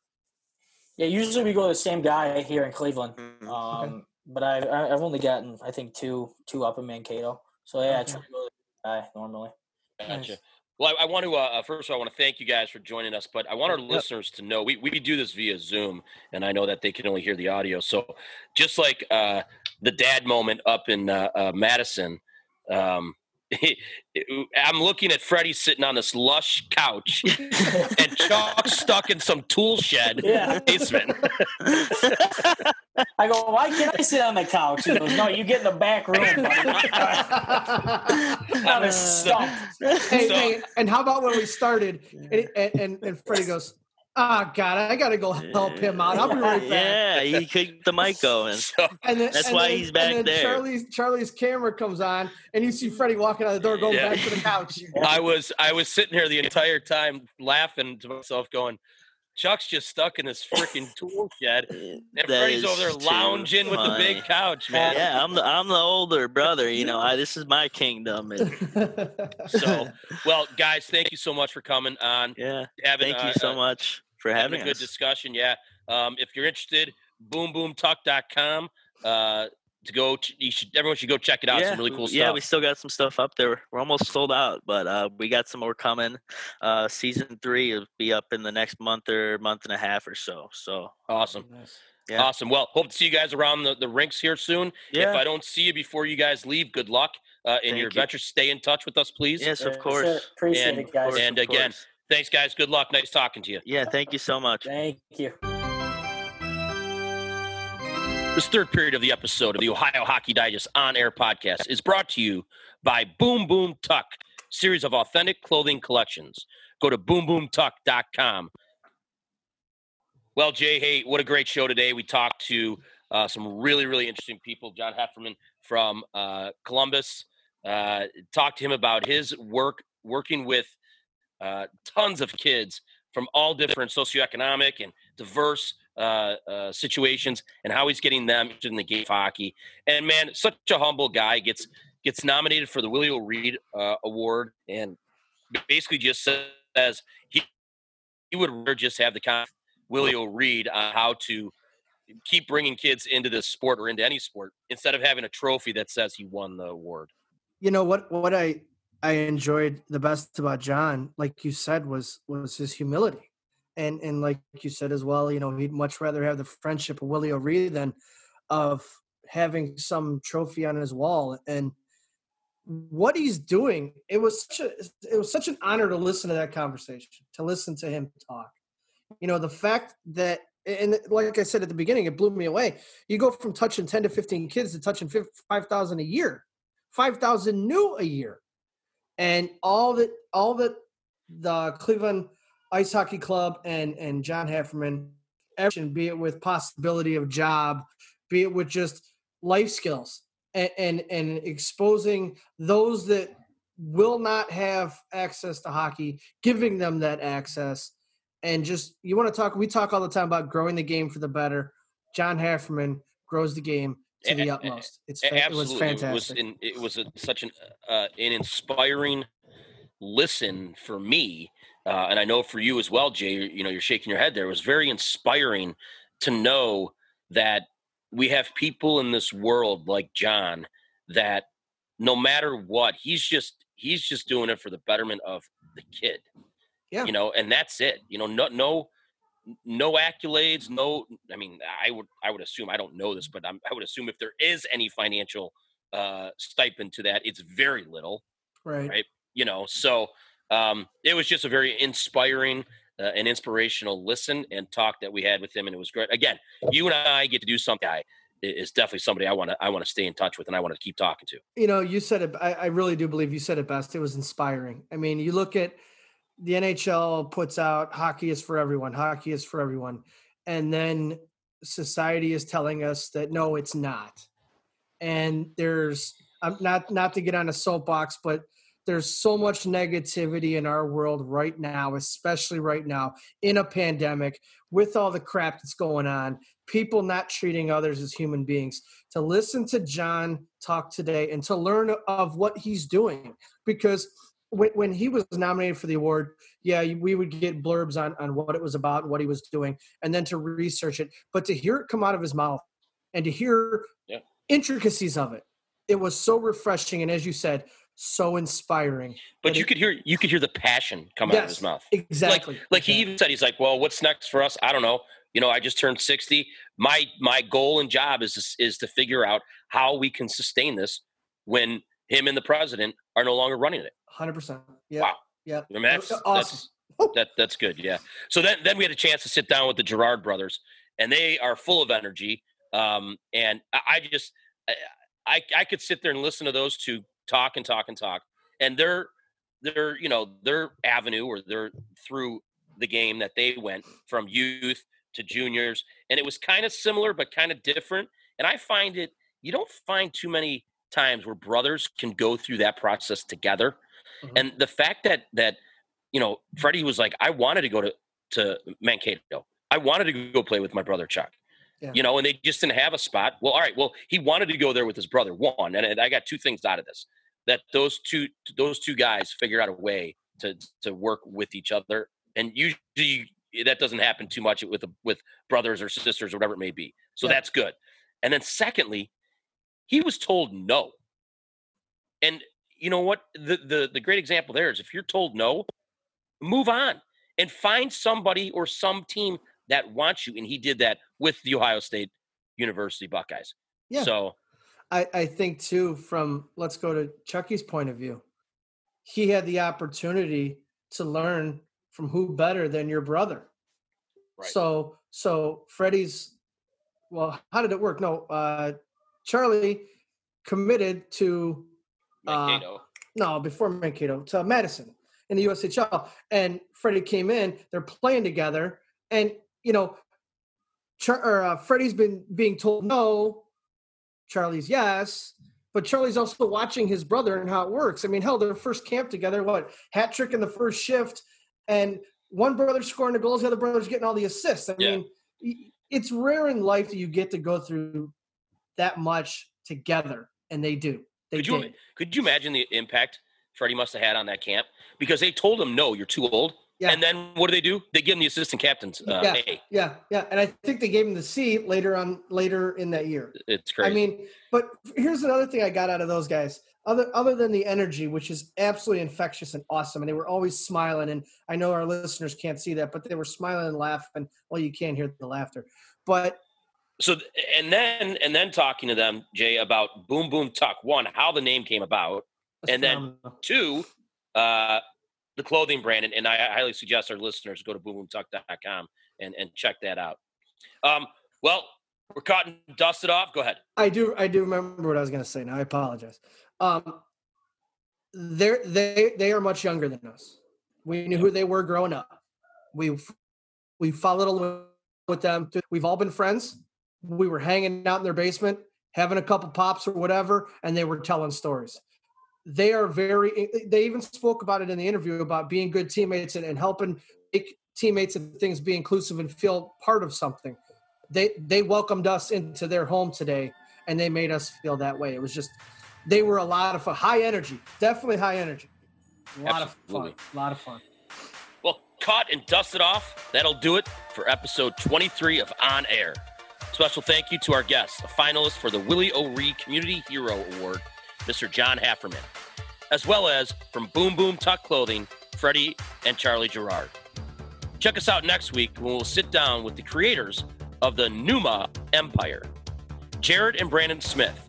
Yeah, usually we go to the same guy here in Cleveland. Mhm. Um, but I've I- I've only gotten I think two two up in Mankato. So yeah, I try to go to the guy normally. Gotcha. Nice. Well, I, I want to uh, uh, first of all, I want to thank you guys for joining us, but I want our Yep. listeners to know we, we do this via Zoom, and I know that they can only hear the audio. So, just like uh, the dad moment up in uh, uh, Madison, um, [LAUGHS] I'm looking at Freddie sitting on this lush couch, [LAUGHS] and Chuck stuck in some tool shed Yeah. basement. [LAUGHS] I go, why can't I sit on the couch? He goes, no, you get in the back room buddy. on a stump. hey, So- hey, and how about when we started and, and, and, and Freddie goes, ah, God, I got to go help him out. I'll be right back. Yeah, he kicked the mic going. [LAUGHS] So, [LAUGHS] And then, That's and why then- he's back and then there. Charlie's Charlie's camera comes on, and you see Freddie walking out the door, going Yeah. back to the couch. [LAUGHS] I was I was sitting here the entire time laughing to myself, going, "Chuck's just stuck in this freaking tool shed." And That Freddie's over there too lounging with the big couch, man. Yeah, I'm the I'm the older brother. You know, I, this is my kingdom. And So, well, guys, thank you so much for coming on. yeah, Having, thank you uh, so uh, much for having having a good us. discussion. Yeah. Um, if you're interested, boomboomtuck.com. Uh, to go, ch- you should everyone should go check it out. yeah, Some really cool stuff. yeah, we still got some stuff up there. We're almost sold out, but uh, we got some more coming. Uh, season three will be up in the next month or month and a half or so. So awesome. Yeah. Awesome. Well, hope to see you guys around the, the rinks here soon. yeah, If I don't see you before you guys leave, good luck uh, in Thank your you. adventures. Stay in touch with us, please. yes, of course. Appreciate And- it, guys. and again, course. Thanks, guys. Good luck. Nice talking to you. yeah, thank you so much. Thank you. This third period of the episode of the Ohio Hockey Digest on air podcast is brought to you by Boom Boom Tuck, series of authentic clothing collections. Go to boomboomtuck.com. Well, Jay, hey, what a great show today. We talked to uh, some really, really interesting people. John Haferman from uh, Columbus. Uh, talked to him about his work working with uh, tons of kids from all different socioeconomic and diverse uh, uh, situations and how he's getting them interested in the game of hockey. And man, such a humble guy gets gets nominated for the Willie O'Ree uh, Award and basically just says he he would rather just have the kind of Willie O'Ree on how to keep bringing kids into this sport or into any sport instead of having a trophy that says he won the award. you know what what i i enjoyed the best about john like you said was was his humility. And and like you said as well you know he'd much rather have the friendship of willie o'ree than of having some trophy on his wall. And what he's doing it was such a it was such an honor to listen to that conversation to listen to him talk. You know the fact that and like i said at the beginning it blew me away. You go from touching 10 to 15 kids to touching 5000 a year 5,000 new a year. And all that all that the Cleveland Ice Hockey Club and and John Haferman, be it with possibility of job, be it with just life skills, and and, and exposing those that will not have access to hockey, giving them that access, and just you want to talk. We talk all the time about growing the game for the better. John Haferman grows the game to the utmost. It's Absolutely. it was fantastic. It was, in, it was a, such an uh, an inspiring listen for me, uh, and I know for you as well, Jay. You know, you're shaking your head there. It was very inspiring to know that we have people in this world like John that no matter what, he's just he's just doing it for the betterment of the kid. Yeah. You know, and that's it. You know, no no no accolades, no I mean, I would I would assume I don't know this, but I'm, I would assume if there is any financial uh stipend to that, it's very little, right. right? You know, so um it was just a very inspiring uh, and inspirational listen and talk that we had with him and it was great. Again, you and I get to do something I is definitely somebody I want to I want to stay in touch with and I want to keep talking to. You know, you said it. I, I, really do believe you said it best. It was inspiring. I mean, you look at the NHL puts out hockey is for everyone. Hockey is for everyone, and then society is telling us that no, it's not. And there's I'm not not to get on a soapbox, but there's so much negativity in our world right now, especially right now in a pandemic with all the crap that's going on, people not treating others as human beings. To listen to John talk today and to learn of what he's doing, because when, when he was nominated for the award, yeah, we would get blurbs on, on what it was about, what he was doing, and then to research it. But to hear it come out of his mouth and to hear yeah. intricacies of it, it was so refreshing. And as you said, so inspiring. But you it, could hear you could hear the passion come yes, out of his mouth. Exactly. Like, like he even said, he's like, "Well, what's next for us? I don't know. You know, I just turned sixty. My my goal and job is is to figure out how we can sustain this when him and the president are no longer running it." Hundred percent. Yeah. Wow. Yeah. I mean, that's awesome. That's, that that's good. Yeah. So then then we had a chance to sit down with the Gerard brothers, and they are full of energy. Um, and I, I just I I could sit there and listen to those two talk and talk and talk, and their their you know their avenue or their through the game that they went from youth to juniors, and it was kind of similar but kind of different. And I find it you don't find too many times where brothers can go through that process together. Mm-hmm. And the fact that that you know Freddie was like, I wanted to go to to Mankato. I wanted to go play with my brother Chuck. Yeah. You know, and they just didn't have a spot. Well, all right. Well, he wanted to go there with his brother. One, and I got two things out of this: that those two those two guys figure out a way to to work with each other, and usually that doesn't happen too much with with brothers or sisters or whatever it may be. So yeah. that's good. And then secondly, he was told no. And you know what? The the the great example there is if you're told no, move on and find somebody or some team that wants you. And he did that with the Ohio State University Buckeyes. Yeah. So I, I think too, from let's go to Chucky's point of view, he had the opportunity to learn from who better than your brother. Right. So so Freddie's well, how did it work? No, uh Charlie committed to uh, no, before Mankato to Madison in the USHL. And Freddie came in, they're playing together, and you know, Char- or, uh, Freddie's been being told no Charlie's yes, but Charlie's also watching his brother and how it works. I mean, hell, their first camp together, what hat trick in the first shift, and one brother scoring the goals, the other brother's getting all the assists. I yeah. mean, it's rare in life that you get to go through that much together, and they do. They could you did. could you imagine the impact Freddie must have had on that camp? Because they told him, "No, you're too old." Yeah. And then what do they do? They give him the assistant captain's uh, yeah, A. Yeah, yeah, and I think they gave him the C later on later in that year. It's crazy. I mean, but here's another thing I got out of those guys. Other other than the energy, which is absolutely infectious and awesome, and they were always smiling. And I know our listeners can't see that, but they were smiling and laughing. Well, you can't hear the laughter, but so and then and then talking to them, Jay, about Boom Boom Tuck. One, how the name came about, and then two, uh, the clothing brand, and, and I highly suggest our listeners go to boomboomtuck.com and, and check that out. Um, well, we're caught and dusted off. Go ahead. I do. I do remember what I was going to say. Now I apologize. Um, they're they they are much younger than us. We knew who they were growing up. We we followed along with them. We've all been friends. We were hanging out in their basement, having a couple pops or whatever, and they were telling stories. They are very. Eh, eh, they even spoke about it in the interview about being good teammates and, and helping make teammates and things be inclusive and feel part of something. They they welcomed us into their home today, and they made us feel that way. It was just they were a lot of fun, high energy, definitely high energy, a lot Absolutely. of fun, a lot of fun. Well, caught and dusted off. That'll do it for episode 23 of On Air. Special thank you to our guest, a finalist for the Willie O'Ree Community Hero Award, Mr. John Haferman, as well as from Boom Boom Tuck Clothing, Freddie and Charlie Gerard. Check us out next week when we'll sit down with the creators of the Numa Empire, Jared and Brandon Smith,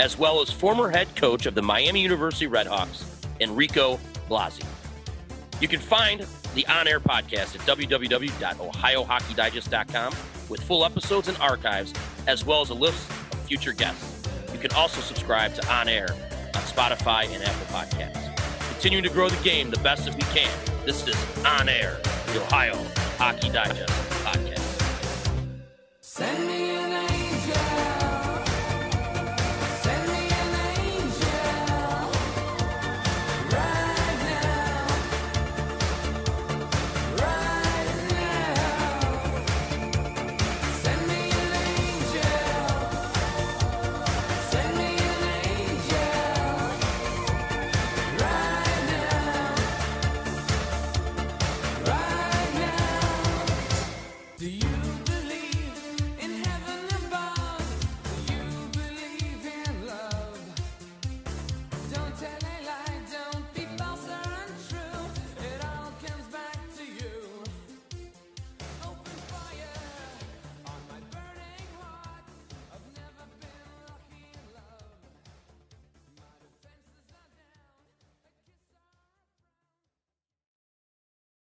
as well as former head coach of the Miami University Redhawks, Enrico Blasi. You can find the On Air podcast at www.ohiohockeydigest.com with full episodes and archives, as well as a list of future guests. You can also subscribe to On Air on Spotify and Apple Podcasts. Continuing to grow the game the best that we can. This is On Air, the Ohio Hockey Digest podcast.